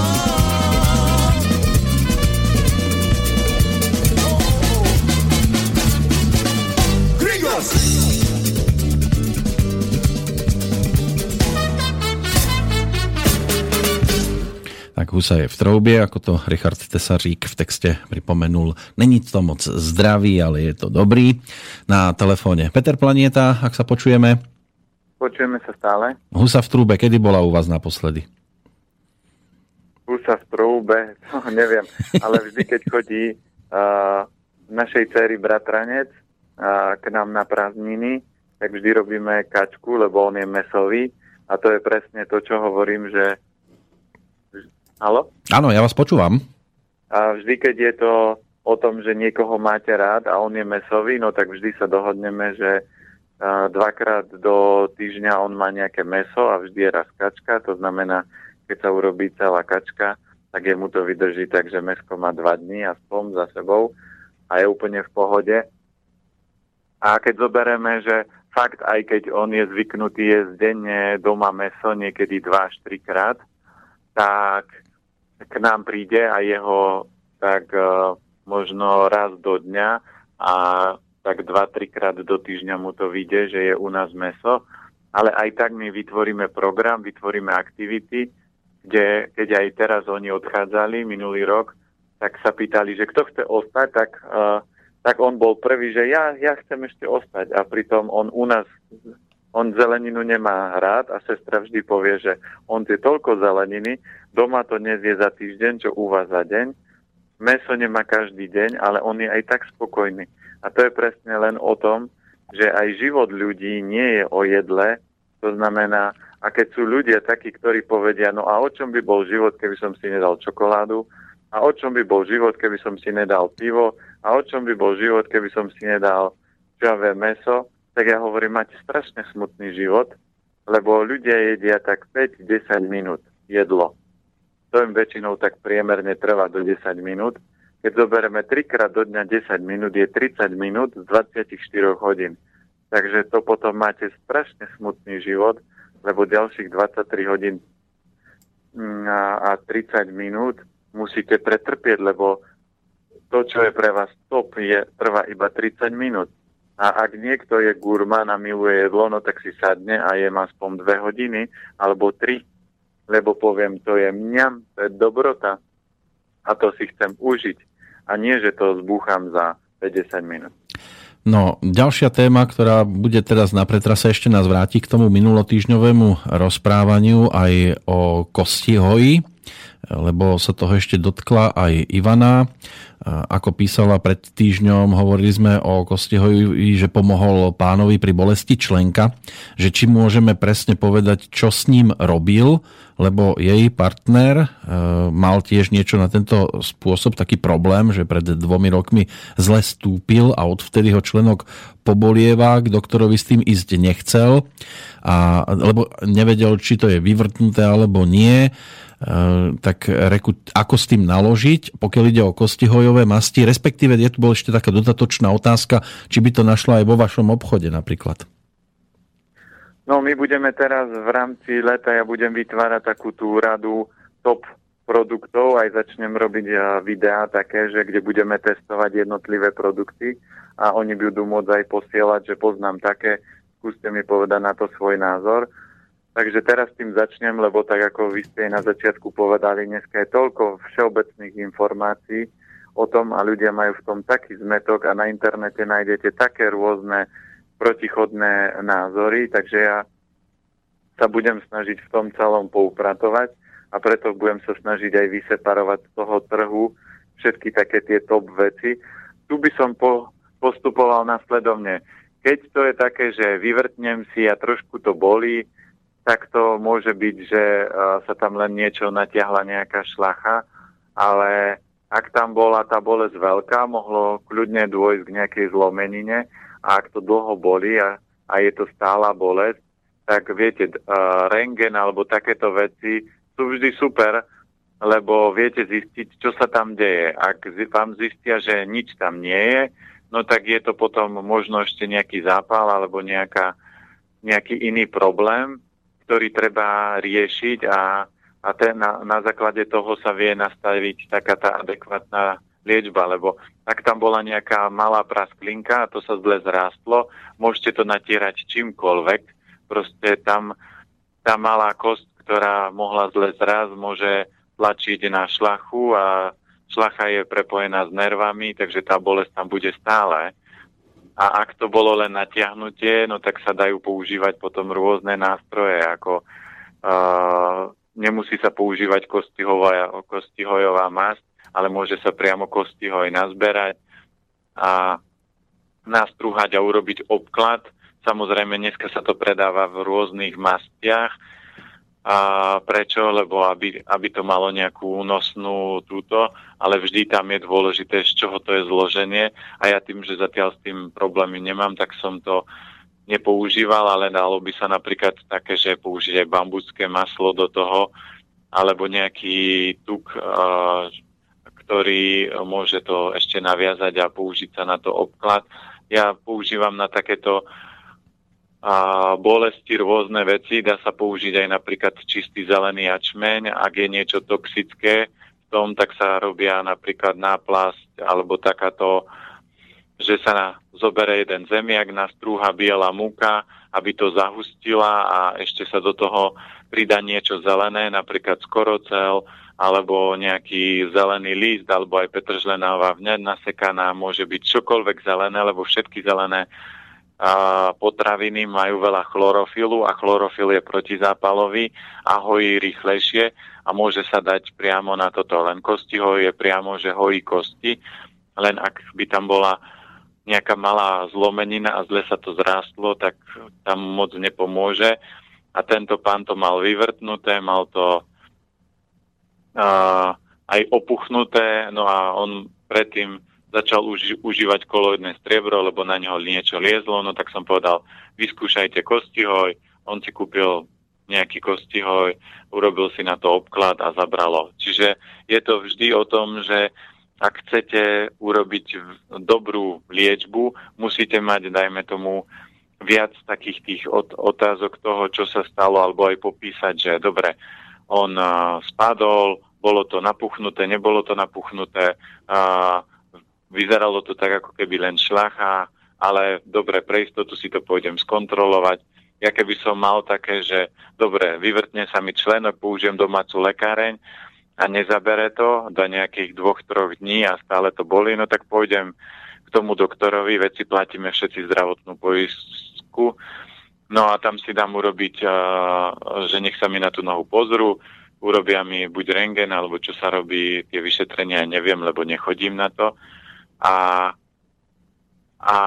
Speaker 1: v troubie, ako to Richard Tesařík v texte pripomenul. Není to moc zdravý, ale je to dobrý. Na telefóne Peter Planieta, ak sa počujeme.
Speaker 4: Počujeme sa stále.
Speaker 1: Husa v trúbe, kedy bola u vás naposledy?
Speaker 4: Husa v trúbe, no, neviem, ale vždy, keď chodí uh, našej cery bratranec k nám na prázdniny, tak vždy robíme kačku, lebo on je mesový a to je presne to, čo hovorím, že
Speaker 1: Halo? Áno, ja vás počúvam.
Speaker 4: A vždy, keď je to
Speaker 2: o tom, že niekoho máte rád a on je mesový, no tak vždy sa dohodneme, že dvakrát do týždňa on má nejaké meso a vždy je raz kačka, to znamená, keď sa urobí celá kačka, tak jemu to vydrží tak, že mesko má dva dní aspoň za sebou a je úplne v pohode. A keď zoberieme, že fakt aj keď on je zvyknutý jesť denne doma meso niekedy 2 až 3 krát, tak k nám príde a jeho tak uh, možno raz do dňa a tak 2-3 krát do týždňa mu to vyjde, že je u nás meso, ale aj tak my vytvoríme program, vytvoríme aktivity, kde keď aj teraz oni odchádzali minulý rok, tak sa pýtali, že kto chce ostať, tak uh, tak on bol prvý, že ja, ja chcem ešte ostať. A pritom on u nás, on zeleninu nemá rád a sestra vždy povie, že on je toľko zeleniny, doma to nezie za týždeň, čo u vás za deň. Meso nemá každý deň, ale on je aj tak spokojný. A to je presne len o tom, že aj život ľudí nie je o jedle. To znamená, a keď sú ľudia takí, ktorí povedia, no a o čom by bol život, keby som si nedal čokoládu, a o čom by bol život, keby som si nedal pivo? A o čom by bol život, keby som si nedal čavé meso? Tak ja hovorím, máte strašne smutný život, lebo ľudia jedia tak 5-10 minút jedlo. To im väčšinou tak priemerne trvá do 10 minút. Keď zoberieme 3 krát do dňa 10 minút, je 30 minút z 24 hodín. Takže to potom máte strašne smutný život, lebo ďalších 23 hodín mm, a, a 30 minút musíte pretrpieť, lebo to, čo je pre vás top, je, trvá iba 30 minút. A ak niekto je gurmán a miluje jedlo, no tak si sadne a je aspoň 2 hodiny alebo 3, lebo poviem, to je mňam, to je dobrota a to si chcem užiť. A nie, že to zbúcham za 50 minút.
Speaker 1: No, ďalšia téma, ktorá bude teraz na pretrase, ešte nás vráti k tomu minulotýžňovému rozprávaniu aj o kosti hoji lebo sa toho ešte dotkla aj Ivana. Ako písala pred týždňom, hovorili sme o Kostihovi, že pomohol pánovi pri bolesti členka, že či môžeme presne povedať, čo s ním robil, lebo jej partner e, mal tiež niečo na tento spôsob, taký problém, že pred dvomi rokmi zle stúpil a odvtedy ho členok pobolieva, k doktorovi s tým ísť nechcel, a, lebo nevedel, či to je vyvrtnuté alebo nie tak reku, ako s tým naložiť, pokiaľ ide o kostihojové masti, respektíve je tu bol ešte taká dodatočná otázka, či by to našla aj vo vašom obchode napríklad.
Speaker 2: No my budeme teraz v rámci leta, ja budem vytvárať takú tú radu top produktov, aj začnem robiť eh, videá také, že kde budeme testovať jednotlivé produkty a oni budú môcť aj posielať, že poznám také, skúste mi povedať na to svoj názor Takže teraz tým začnem, lebo tak ako vy ste na začiatku povedali, dneska je toľko všeobecných informácií o tom a ľudia majú v tom taký zmetok a na internete nájdete také rôzne protichodné názory, takže ja sa budem snažiť v tom celom poupratovať a preto budem sa snažiť aj vyseparovať z toho trhu všetky také tie top veci. Tu by som po, postupoval nasledovne. Keď to je také, že vyvrtnem si a trošku to bolí, tak to môže byť, že uh, sa tam len niečo natiahla nejaká šlacha, ale ak tam bola tá bolesť veľká, mohlo kľudne dôjsť k nejakej zlomenine a ak to dlho bolí a, a je to stála bolesť, tak viete, uh, rengen alebo takéto veci sú vždy super, lebo viete zistiť, čo sa tam deje. Ak vám zistia, že nič tam nie je, no tak je to potom možno ešte nejaký zápal alebo nejaká, nejaký iný problém ktorý treba riešiť a, a ten, na, na základe toho sa vie nastaviť taká tá adekvátna liečba, lebo ak tam bola nejaká malá prasklinka a to sa zle zrástlo, môžete to natierať čímkoľvek. Proste tam tá malá kost, ktorá mohla zle zrásť, môže tlačiť na šlachu a šlacha je prepojená s nervami, takže tá bolesť tam bude stále. A ak to bolo len natiahnutie, no tak sa dajú používať potom rôzne nástroje, ako uh, nemusí sa používať kostihojová, masť, ale môže sa priamo kostihoj nazberať a nastrúhať a urobiť obklad. Samozrejme, dneska sa to predáva v rôznych mastiach A prečo? Lebo aby, aby to malo nejakú únosnú túto, ale vždy tam je dôležité, z čoho to je zloženie. A ja tým, že zatiaľ s tým problémy nemám, tak som to nepoužíval, ale dalo by sa napríklad také, že použiť aj bambucké maslo do toho, alebo nejaký tuk, ktorý môže to ešte naviazať a použiť sa na to obklad. Ja používam na takéto a bolesti rôzne veci. Dá sa použiť aj napríklad čistý zelený jačmeň. Ak je niečo toxické v tom, tak sa robia napríklad náplasť alebo takáto, že sa na, zobere jeden zemiak, nastrúha biela múka, aby to zahustila a ešte sa do toho pridá niečo zelené, napríklad skorocel alebo nejaký zelený list, alebo aj petržlená vňať nasekaná, môže byť čokoľvek zelené, lebo všetky zelené potraviny majú veľa chlorofilu a chlorofil je protizápalový a hojí rýchlejšie a môže sa dať priamo na toto. Len kosti je priamo, že hojí kosti, len ak by tam bola nejaká malá zlomenina a zle sa to zrástlo, tak tam moc nepomôže. A tento pán to mal vyvrtnuté, mal to uh, aj opuchnuté, no a on predtým začal uži- užívať koloidné striebro, lebo na neho niečo liezlo, no tak som povedal, vyskúšajte kostihoj, on si kúpil nejaký kostihoj, urobil si na to obklad a zabralo. Čiže je to vždy o tom, že ak chcete urobiť dobrú liečbu, musíte mať, dajme tomu, viac takých tých otázok toho, čo sa stalo, alebo aj popísať, že dobre, on spadol, bolo to napuchnuté, nebolo to napuchnuté, uh, Vyzeralo to tak, ako keby len šlacha, ale dobre, pre istotu si to pôjdem skontrolovať. Ja keby som mal také, že dobre, vyvrtne sa mi členok, použijem domácu lekáreň a nezabere to do nejakých dvoch, troch dní a stále to boli, no tak pôjdem k tomu doktorovi, veci platíme všetci zdravotnú poistku, no a tam si dám urobiť, že nech sa mi na tú nohu pozrú, urobia mi buď rengen, alebo čo sa robí, tie vyšetrenia, neviem, lebo nechodím na to a, a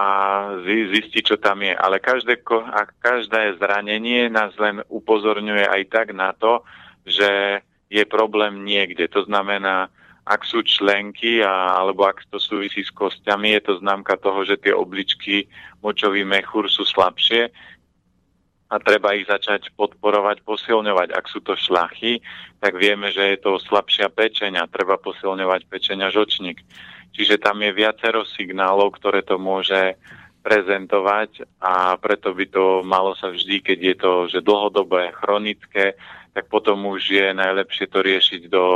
Speaker 2: zistiť, čo tam je. Ale každé, a každé zranenie nás len upozorňuje aj tak na to, že je problém niekde. To znamená, ak sú členky a, alebo ak to súvisí s kostiami, je to známka toho, že tie obličky močový mechúr sú slabšie a treba ich začať podporovať, posilňovať. Ak sú to šlachy, tak vieme, že je to slabšia pečeň a treba posilňovať pečeň a žočník. Čiže tam je viacero signálov, ktoré to môže prezentovať a preto by to malo sa vždy, keď je to že dlhodobé, chronické, tak potom už je najlepšie to riešiť do,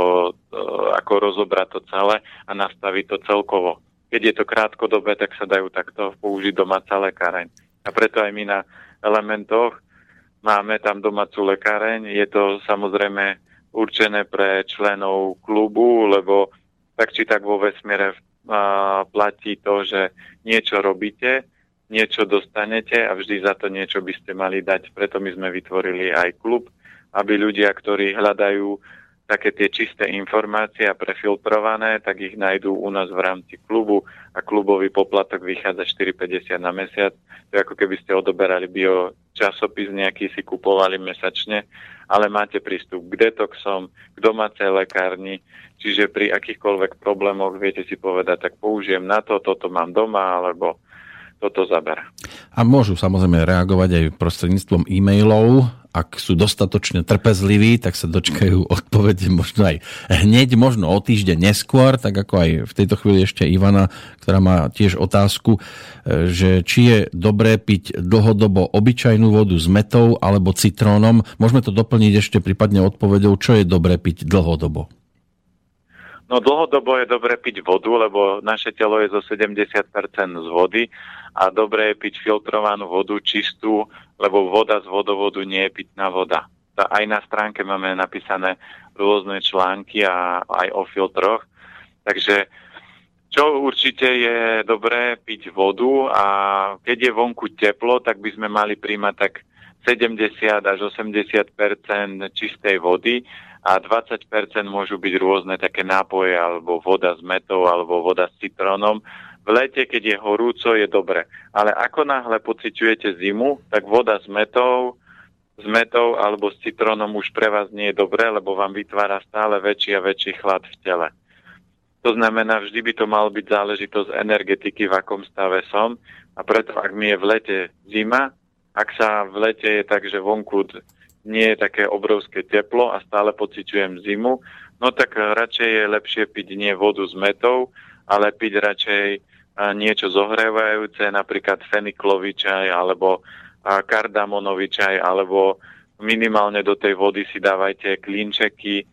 Speaker 2: ako rozobrať to celé a nastaviť to celkovo. Keď je to krátkodobé, tak sa dajú takto použiť domáca lekáreň. A preto aj my na elementoch máme tam domácu lekáreň. Je to samozrejme určené pre členov klubu, lebo tak či tak vo vesmíre platí to, že niečo robíte, niečo dostanete a vždy za to niečo by ste mali dať. Preto my sme vytvorili aj klub, aby ľudia, ktorí hľadajú také tie čisté informácie a prefiltrované, tak ich nájdú u nás v rámci klubu a klubový poplatok vychádza 4,50 na mesiac. To je ako keby ste odoberali bio časopis nejaký, si kupovali mesačne, ale máte prístup k detoxom, k domácej lekárni, čiže pri akýchkoľvek problémoch viete si povedať, tak použijem na to, toto mám doma, alebo toto zaberá.
Speaker 1: A môžu samozrejme reagovať aj prostredníctvom e-mailov ak sú dostatočne trpezliví, tak sa dočkajú odpovede možno aj hneď, možno o týždeň neskôr, tak ako aj v tejto chvíli ešte Ivana, ktorá má tiež otázku, e, že či je dobré piť dlhodobo obyčajnú vodu s metou alebo citrónom. Môžeme to doplniť ešte prípadne odpovedou, čo je dobré piť dlhodobo.
Speaker 2: No dlhodobo je dobre piť vodu, lebo naše telo je zo 70% z vody a dobre je piť filtrovanú vodu, čistú, lebo voda z vodovodu nie je pitná voda. Aj na stránke máme napísané rôzne články a aj o filtroch. Takže čo určite je dobré piť vodu a keď je vonku teplo, tak by sme mali príjmať tak 70 až 80% čistej vody a 20% môžu byť rôzne také nápoje alebo voda s metou alebo voda s citrónom. V lete, keď je horúco, je dobre. Ale ako náhle pociťujete zimu, tak voda s metou s metou alebo s citrónom už pre vás nie je dobré, lebo vám vytvára stále väčší a väčší chlad v tele. To znamená, vždy by to mal byť záležitosť energetiky, v akom stave som. A preto, ak mi je v lete zima, ak sa v lete je tak, že vonku nie je také obrovské teplo a stále pociťujem zimu, no tak radšej je lepšie piť nie vodu s metou, ale piť radšej niečo zohrievajúce, napríklad feniklový čaj alebo kardamonový čaj, alebo minimálne do tej vody si dávajte klinčeky,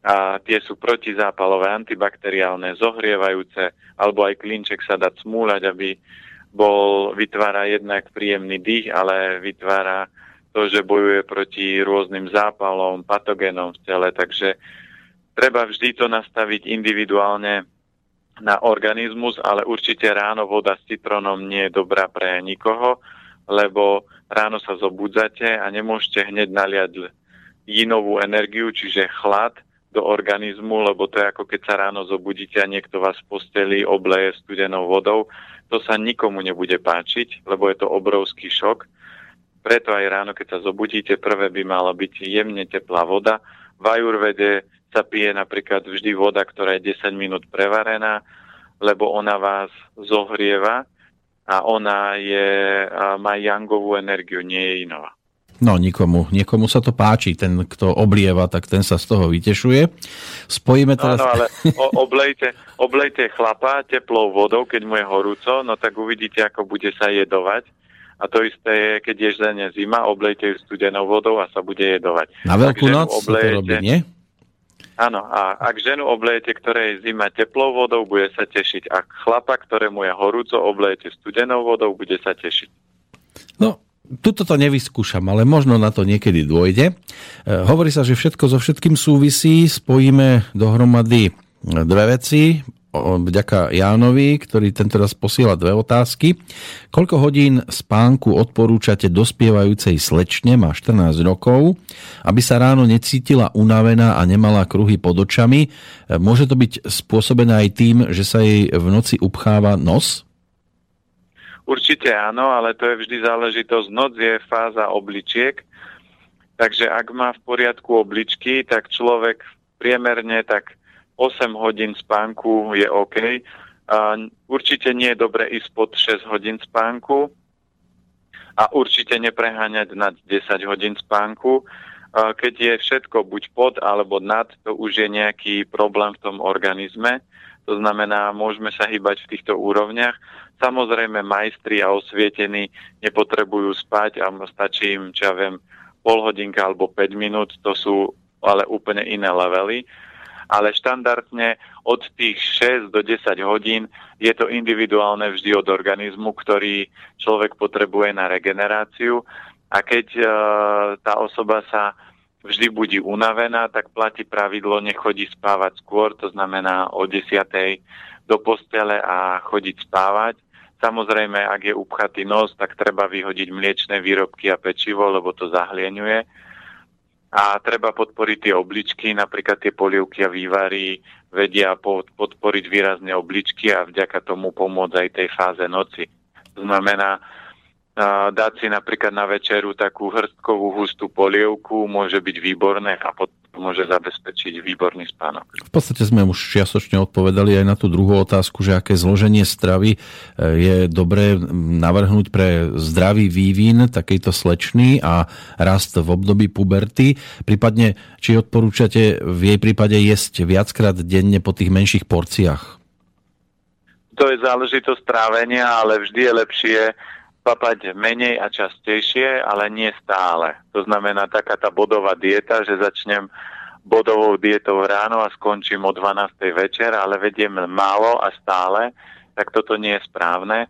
Speaker 2: a tie sú protizápalové, antibakteriálne, zohrievajúce, alebo aj klinček sa dá smúľať, aby bol, vytvára jednak príjemný dých, ale vytvára to, že bojuje proti rôznym zápalom, patogénom v tele, takže treba vždy to nastaviť individuálne na organizmus, ale určite ráno voda s citrónom nie je dobrá pre nikoho, lebo ráno sa zobudzate a nemôžete hneď naliať jinovú energiu, čiže chlad, do organizmu, lebo to je ako keď sa ráno zobudíte a niekto vás v posteli obleje studenou vodou. To sa nikomu nebude páčiť, lebo je to obrovský šok. Preto aj ráno, keď sa zobudíte, prvé by mala byť jemne teplá voda. V ajurvede sa pije napríklad vždy voda, ktorá je 10 minút prevarená, lebo ona vás zohrieva a ona je, má jangovú energiu, nie je inová.
Speaker 1: No nikomu, niekomu sa to páči, ten, kto oblieva, tak ten sa z toho vytešuje. Spojíme teraz...
Speaker 2: Áno, ale oblejte, oblejte chlapa teplou vodou, keď mu je horúco, no tak uvidíte, ako bude sa jedovať. A to isté je, keď je žene zima, oblejte ju studenou vodou a sa bude jedovať.
Speaker 1: Na veľkú noc oblejete, to robí, nie?
Speaker 2: Áno, a ak ženu oblejete, ktoré je zima teplou vodou, bude sa tešiť. Ak chlapa, ktorému je horúco, oblejete studenou vodou, bude sa tešiť.
Speaker 1: No, tuto to nevyskúšam, ale možno na to niekedy dôjde. E, hovorí sa, že všetko so všetkým súvisí, spojíme dohromady dve veci, vďaka Jánovi, ktorý tento raz posiela dve otázky. Koľko hodín spánku odporúčate dospievajúcej slečne, má 14 rokov, aby sa ráno necítila unavená a nemala kruhy pod očami? E, môže to byť spôsobené aj tým, že sa jej v noci upcháva nos?
Speaker 2: Určite áno, ale to je vždy záležitosť. Noc je fáza obličiek, takže ak má v poriadku obličky, tak človek priemerne tak 8 hodín spánku je OK. A určite nie je dobre ísť pod 6 hodín spánku a určite nepreháňať nad 10 hodín spánku. A keď je všetko buď pod alebo nad, to už je nejaký problém v tom organizme. To znamená, môžeme sa hýbať v týchto úrovniach. Samozrejme, majstri a osvietení nepotrebujú spať a stačí im, čo ja viem, pol hodinka alebo 5 minút, to sú ale úplne iné levely. Ale štandardne od tých 6 do 10 hodín je to individuálne vždy od organizmu, ktorý človek potrebuje na regeneráciu. A keď uh, tá osoba sa vždy budí unavená, tak platí pravidlo nechodí spávať skôr, to znamená o 10. do postele a chodiť spávať Samozrejme, ak je upchatý nos, tak treba vyhodiť mliečne výrobky a pečivo, lebo to zahlieňuje. A treba podporiť tie obličky, napríklad tie polievky a vývary vedia podporiť výrazne obličky a vďaka tomu pomôcť aj tej fáze noci. To znamená, dať si napríklad na večeru takú hrstkovú hustú polievku môže byť výborné a potom môže zabezpečiť výborný spánok.
Speaker 1: V podstate sme už čiastočne odpovedali aj na tú druhú otázku, že aké zloženie stravy e, je dobré navrhnúť pre zdravý vývin takejto slečny a rast v období puberty. Prípadne, či odporúčate v jej prípade jesť viackrát denne po tých menších porciách?
Speaker 2: To je záležitosť trávenia, ale vždy je lepšie papať menej a častejšie, ale nie stále. To znamená taká tá bodová dieta, že začnem bodovou dietou ráno a skončím o 12. večer, ale vediem málo a stále, tak toto nie je správne.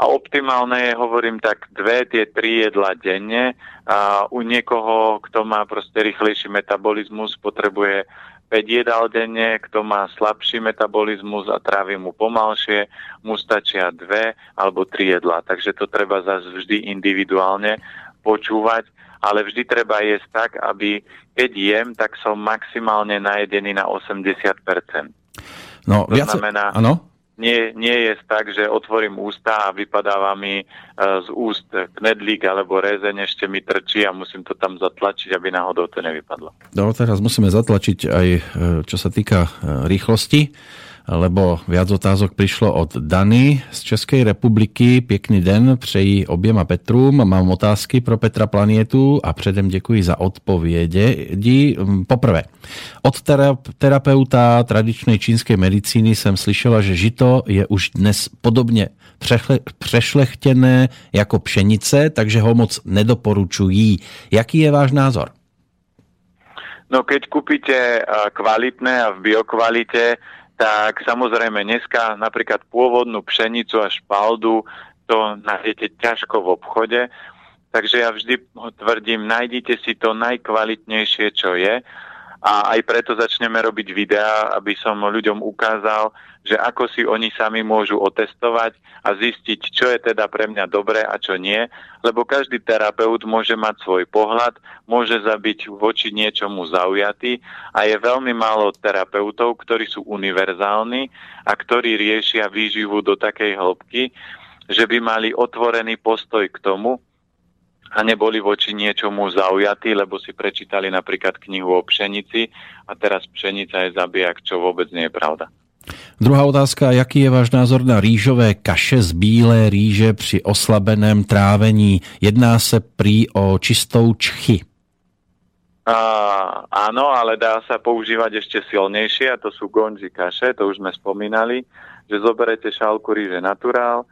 Speaker 2: A optimálne je, hovorím tak, dve, tie tri jedla denne. A u niekoho, kto má proste rýchlejší metabolizmus, potrebuje 5 jedál denne, kto má slabší metabolizmus a trávi mu pomalšie, mu stačia dve alebo tri jedlá. Takže to treba zase vždy individuálne počúvať, ale vždy treba jesť tak, aby keď jem, tak som maximálne najedený na 80%.
Speaker 1: No, to viac... znamená, ano?
Speaker 2: Nie, nie je tak, že otvorím ústa a vypadáva mi e, z úst knedlík alebo rezeň ešte mi trčí a musím to tam zatlačiť, aby náhodou to nevypadlo.
Speaker 1: No teraz musíme zatlačiť aj e, čo sa týka e, rýchlosti lebo viac otázok prišlo od Dany z Českej republiky. Pěkný den, přeji oběma Petrům. Mám otázky pro Petra Planietu a předem děkuji za odpovědi. Poprvé, od terapeuta tradičnej čínskej medicíny jsem slyšela, že žito je už dnes podobně přešlechtěné jako pšenice, takže ho moc nedoporučují. Jaký je váš názor?
Speaker 2: No keď kúpite kvalitné a v biokvalite, tak samozrejme dneska napríklad pôvodnú pšenicu a špaldu to nájdete ťažko v obchode, takže ja vždy tvrdím, nájdite si to najkvalitnejšie, čo je a aj preto začneme robiť videá, aby som ľuďom ukázal, že ako si oni sami môžu otestovať a zistiť, čo je teda pre mňa dobré a čo nie, lebo každý terapeut môže mať svoj pohľad, môže zabiť voči niečomu zaujatý a je veľmi málo terapeutov, ktorí sú univerzálni a ktorí riešia výživu do takej hĺbky, že by mali otvorený postoj k tomu, a neboli voči niečomu zaujatí, lebo si prečítali napríklad knihu o pšenici a teraz pšenica je zabijak, čo vôbec nie je pravda.
Speaker 1: Druhá otázka, jaký je váš názor na rýžové kaše z bílé rýže při oslabeném trávení? Jedná se prý o čistou čchy.
Speaker 2: A, áno, ale dá sa používať ešte silnejšie a to sú gonži kaše, to už sme spomínali, že zoberete šálku rýže naturál,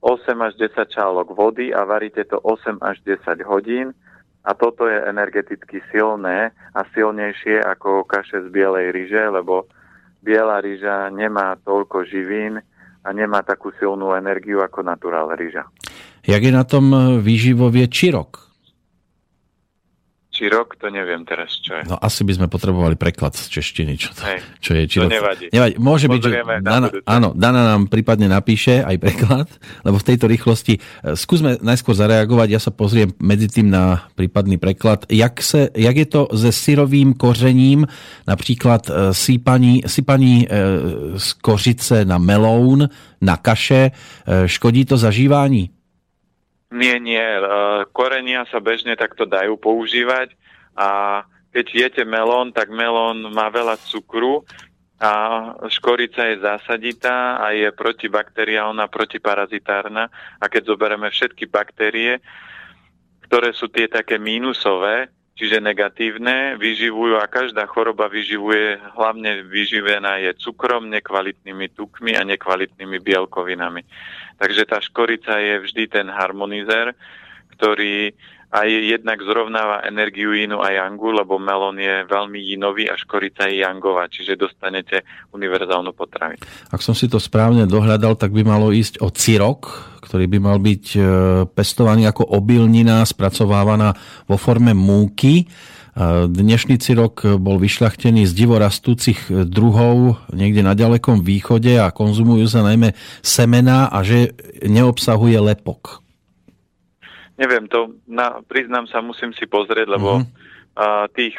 Speaker 2: 8 až 10 čálok vody a varíte to 8 až 10 hodín a toto je energeticky silné a silnejšie ako kaše z bielej ryže, lebo biela ryža nemá toľko živín a nemá takú silnú energiu ako naturál ryža.
Speaker 1: Jak je na tom výživovie čirok?
Speaker 2: Či rok, to neviem teraz, čo je.
Speaker 1: No asi by sme potrebovali preklad z češtiny, čo, to,
Speaker 2: Hej,
Speaker 1: čo je.
Speaker 2: Či to nevadí.
Speaker 1: nevadí. Môže byť, že Dana, áno, Dana nám prípadne napíše aj preklad, lebo v tejto rýchlosti e, skúsme najskôr zareagovať, ja sa pozriem medzi tým na prípadný preklad. Jak, se, jak je to se syrovým kořením, například e, sypaní, sypaní e, z kořice na meloun, na kaše, škodí to zažívání?
Speaker 2: Nie, nie. E, korenia sa bežne takto dajú používať a keď jete melón, tak melón má veľa cukru a škorica je zásaditá a je protibakteriálna, protiparazitárna a keď zoberieme všetky baktérie, ktoré sú tie také mínusové, čiže negatívne, vyživujú a každá choroba vyživuje, hlavne vyživená je cukrom, nekvalitnými tukmi a nekvalitnými bielkovinami. Takže tá škorica je vždy ten harmonizer, ktorý aj jednak zrovnáva energiu inu a yangu, lebo melón je veľmi jinový a škorica je yangová, čiže dostanete univerzálnu potravinu.
Speaker 1: Ak som si to správne dohľadal, tak by malo ísť o cirok, ktorý by mal byť e, pestovaný ako obilnina, spracovávaná vo forme múky. Dnešný cirok bol vyšľachtený z divorastúcich druhov niekde na ďalekom východe a konzumujú sa najmä semená a že neobsahuje lepok.
Speaker 2: Neviem, to na, priznám sa, musím si pozrieť, lebo mm-hmm. a, tých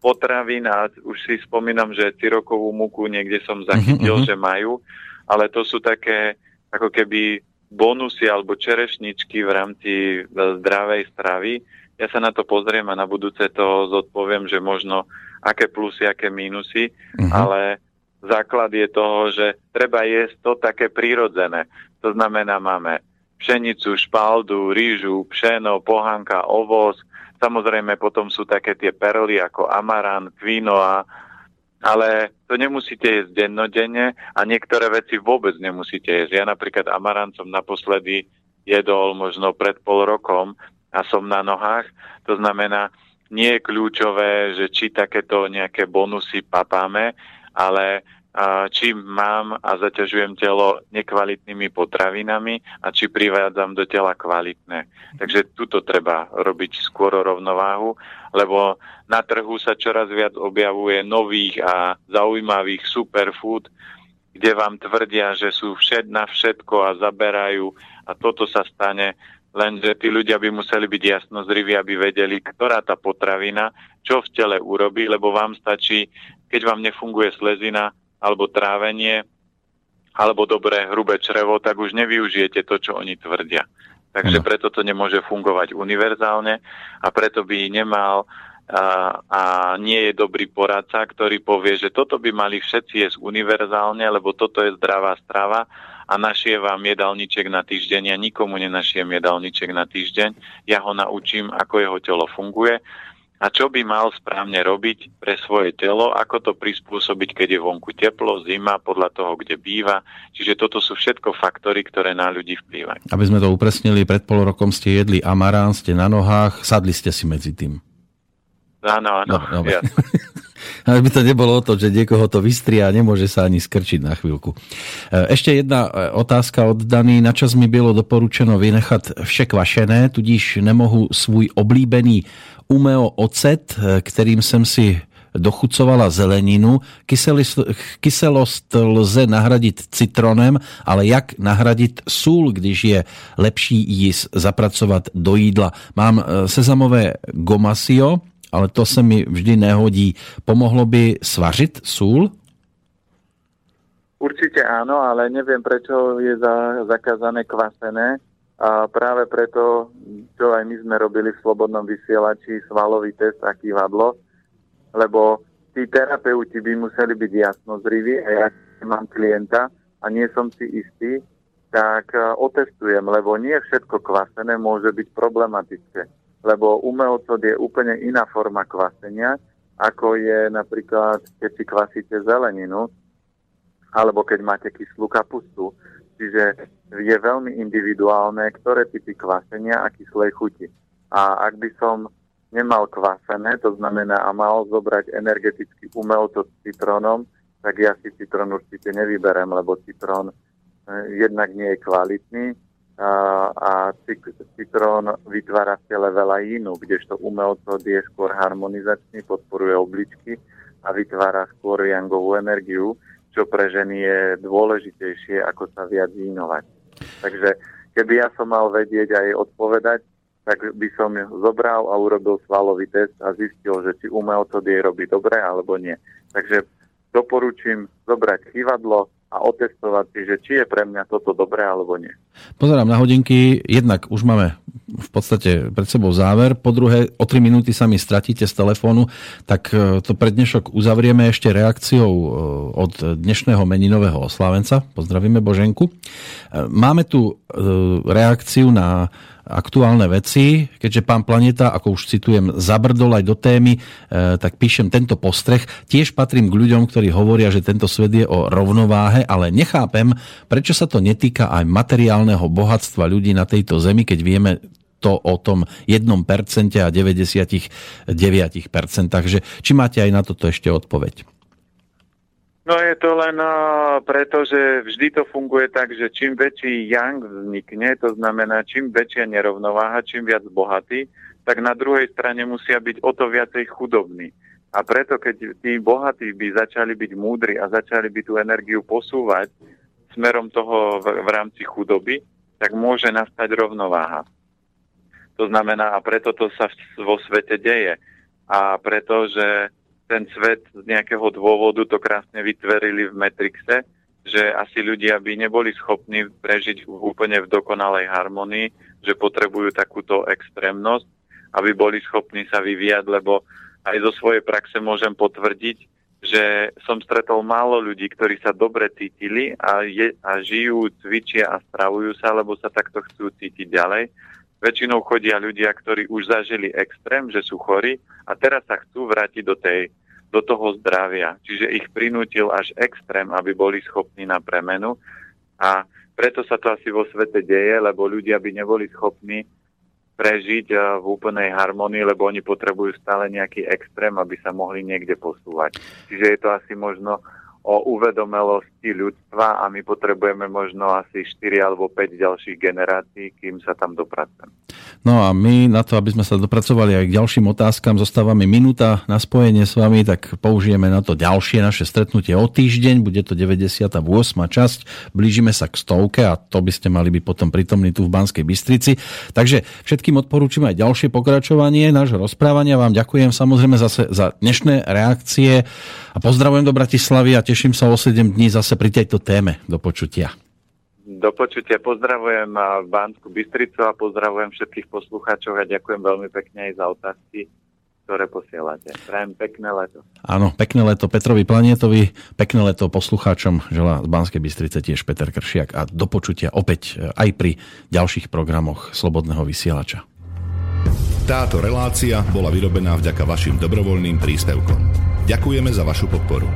Speaker 2: potravín a už si spomínam, že tyrokovú múku niekde som zachytil, mm-hmm. že majú, ale to sú také ako keby bonusy alebo čerešničky v rámci e, zdravej stravy. Ja sa na to pozriem a na budúce to zodpoviem, že možno aké plusy, aké mínusy, mm-hmm. ale základ je toho, že treba jesť to také prírodzené. To znamená, máme pšenicu, špaldu, rýžu, pšeno, pohanka, ovoz. Samozrejme potom sú také tie perly ako amaran, quinoa, ale to nemusíte jesť dennodenne a niektoré veci vôbec nemusíte jesť. Ja napríklad amaran som naposledy jedol možno pred pol rokom a som na nohách. To znamená, nie je kľúčové, že či takéto nejaké bonusy papáme, ale či mám a zaťažujem telo nekvalitnými potravinami a či privádzam do tela kvalitné. Takže tuto treba robiť skôr rovnováhu, lebo na trhu sa čoraz viac objavuje nových a zaujímavých superfood, kde vám tvrdia, že sú všet na všetko a zaberajú a toto sa stane, lenže tí ľudia by museli byť jasnozriví, aby vedeli, ktorá tá potravina, čo v tele urobí, lebo vám stačí, keď vám nefunguje slezina, alebo trávenie, alebo dobré hrubé črevo, tak už nevyužijete to, čo oni tvrdia. Takže no. preto to nemôže fungovať univerzálne a preto by nemal a, a nie je dobrý poradca, ktorý povie, že toto by mali všetci jesť univerzálne, lebo toto je zdravá strava a našievam jedálniček na týždeň. Ja nikomu nenašiem jedálniček na týždeň. Ja ho naučím, ako jeho telo funguje a čo by mal správne robiť pre svoje telo, ako to prispôsobiť, keď je vonku teplo, zima, podľa toho, kde býva. Čiže toto sú všetko faktory, ktoré na ľudí vplývajú.
Speaker 1: Aby sme to upresnili, pred pol rokom ste jedli amarán, ste na nohách, sadli ste si medzi tým.
Speaker 2: Áno, áno. No, ja.
Speaker 1: Aby to nebolo o to, že niekoho to vystria a nemôže sa ani skrčiť na chvíľku. E, ešte jedna e, otázka od Dany. Načas mi bylo doporučeno vynechat vše kvašené, tudíž nemohu svůj oblíbený umeo ocet, eh, kterým jsem si dochucovala zeleninu. Kyselost, kyselost lze nahradit citronem, ale jak nahradit sůl, když je lepší jíst zapracovat do jídla. Mám sezamové gomasio, ale to se mi vždy nehodí. Pomohlo by svařit sůl?
Speaker 5: Určite áno, ale neviem, prečo je za, zakázané kvasené a práve preto, čo aj my sme robili v Slobodnom vysielači, svalový test a kývadlo, lebo tí terapeuti by museli byť jasnozriví a ja mám klienta a nie som si istý, tak e, otestujem, lebo nie všetko kvasené môže byť problematické. Lebo umelcod je úplne iná forma kvasenia, ako je napríklad, keď si kvasíte zeleninu, alebo keď máte kyslú kapustu. Čiže je veľmi individuálne, ktoré typy kvasenia a kyslej chuti. A ak by som nemal kvasené, to znamená a mal zobrať energetický umelco s citrónom, tak ja si citrón určite nevyberem, lebo citrón eh, jednak nie je kvalitný a, citrón vytvára v tele veľa inú, kdežto umelco je skôr harmonizačný, podporuje obličky a vytvára skôr jangovú energiu čo pre ženy je dôležitejšie, ako sa viac zínovať. Takže keby ja som mal vedieť aj odpovedať, tak by som zobral a urobil svalový test a zistil, že či umelco jej robí dobre alebo nie. Takže doporučím zobrať chývadlo, a otestovať si, že či je pre mňa toto dobré alebo nie.
Speaker 1: Pozerám na hodinky, jednak už máme v podstate pred sebou záver, po druhé o 3 minúty sa mi stratíte z telefónu, tak e, to pre dnešok uzavrieme ešte reakciou e, od dnešného meninového oslávenca. Pozdravíme Boženku. E, máme tu reakciu na aktuálne veci. Keďže pán Planeta, ako už citujem, zabrdol aj do témy, e, tak píšem tento postreh. Tiež patrím k ľuďom, ktorí hovoria, že tento svet je o rovnováhe, ale nechápem, prečo sa to netýka aj materiálneho bohatstva ľudí na tejto zemi, keď vieme to o tom 1% a 99%. Takže či máte aj na toto ešte odpoveď?
Speaker 2: No je to len uh, preto, že vždy to funguje tak, že čím väčší yang vznikne, to znamená čím väčšia nerovnováha, čím viac bohatý, tak na druhej strane musia byť o to viacej chudobní. A preto, keď tí bohatí by začali byť múdri a začali by tú energiu posúvať smerom toho v, v rámci chudoby, tak môže nastať rovnováha. To znamená, a preto to sa vo svete deje. A preto, že ten svet z nejakého dôvodu to krásne vytverili v Matrixe, že asi ľudia by neboli schopní prežiť úplne v dokonalej harmonii, že potrebujú takúto extrémnosť, aby boli schopní sa vyvíjať, lebo aj zo svojej praxe môžem potvrdiť, že som stretol málo ľudí, ktorí sa dobre cítili a, je, a žijú, cvičia a stravujú sa, lebo sa takto chcú cítiť ďalej. Väčšinou chodia ľudia, ktorí už zažili extrém, že sú chorí a teraz sa chcú vrátiť do, tej, do toho zdravia. Čiže ich prinútil až extrém, aby boli schopní na premenu. A preto sa to asi vo svete deje, lebo ľudia by neboli schopní prežiť eh, v úplnej harmonii, lebo oni potrebujú stále nejaký extrém, aby sa mohli niekde posúvať. Čiže je to asi možno o uvedomelosti ľudstva a my potrebujeme možno asi 4 alebo 5 ďalších generácií, kým sa tam dopracujeme.
Speaker 1: No a my na to, aby sme sa dopracovali aj k ďalším otázkam, zostávame minúta na spojenie s vami, tak použijeme na to ďalšie naše stretnutie o týždeň, bude to 98. časť, blížime sa k stovke a to by ste mali byť potom prítomní tu v Banskej Bystrici. Takže všetkým odporúčam aj ďalšie pokračovanie nášho rozprávania. Vám ďakujem samozrejme zase za dnešné reakcie a pozdravujem do Bratislavy a teším sa o 7 dní zase pri tejto téme. Do počutia.
Speaker 2: Do počutia pozdravujem Banskú Bystricu a pozdravujem všetkých poslucháčov a ďakujem veľmi pekne aj za otázky, ktoré posielate. Prajem pekné leto.
Speaker 1: Áno, pekné leto Petrovi Planietovi, pekné leto poslucháčom, želá z Banskej Bystrice tiež Peter Kršiak a do počutia opäť e, aj pri ďalších programoch Slobodného vysielača.
Speaker 6: Táto relácia bola vyrobená vďaka vašim dobrovoľným príspevkom. Ďakujeme za vašu podporu.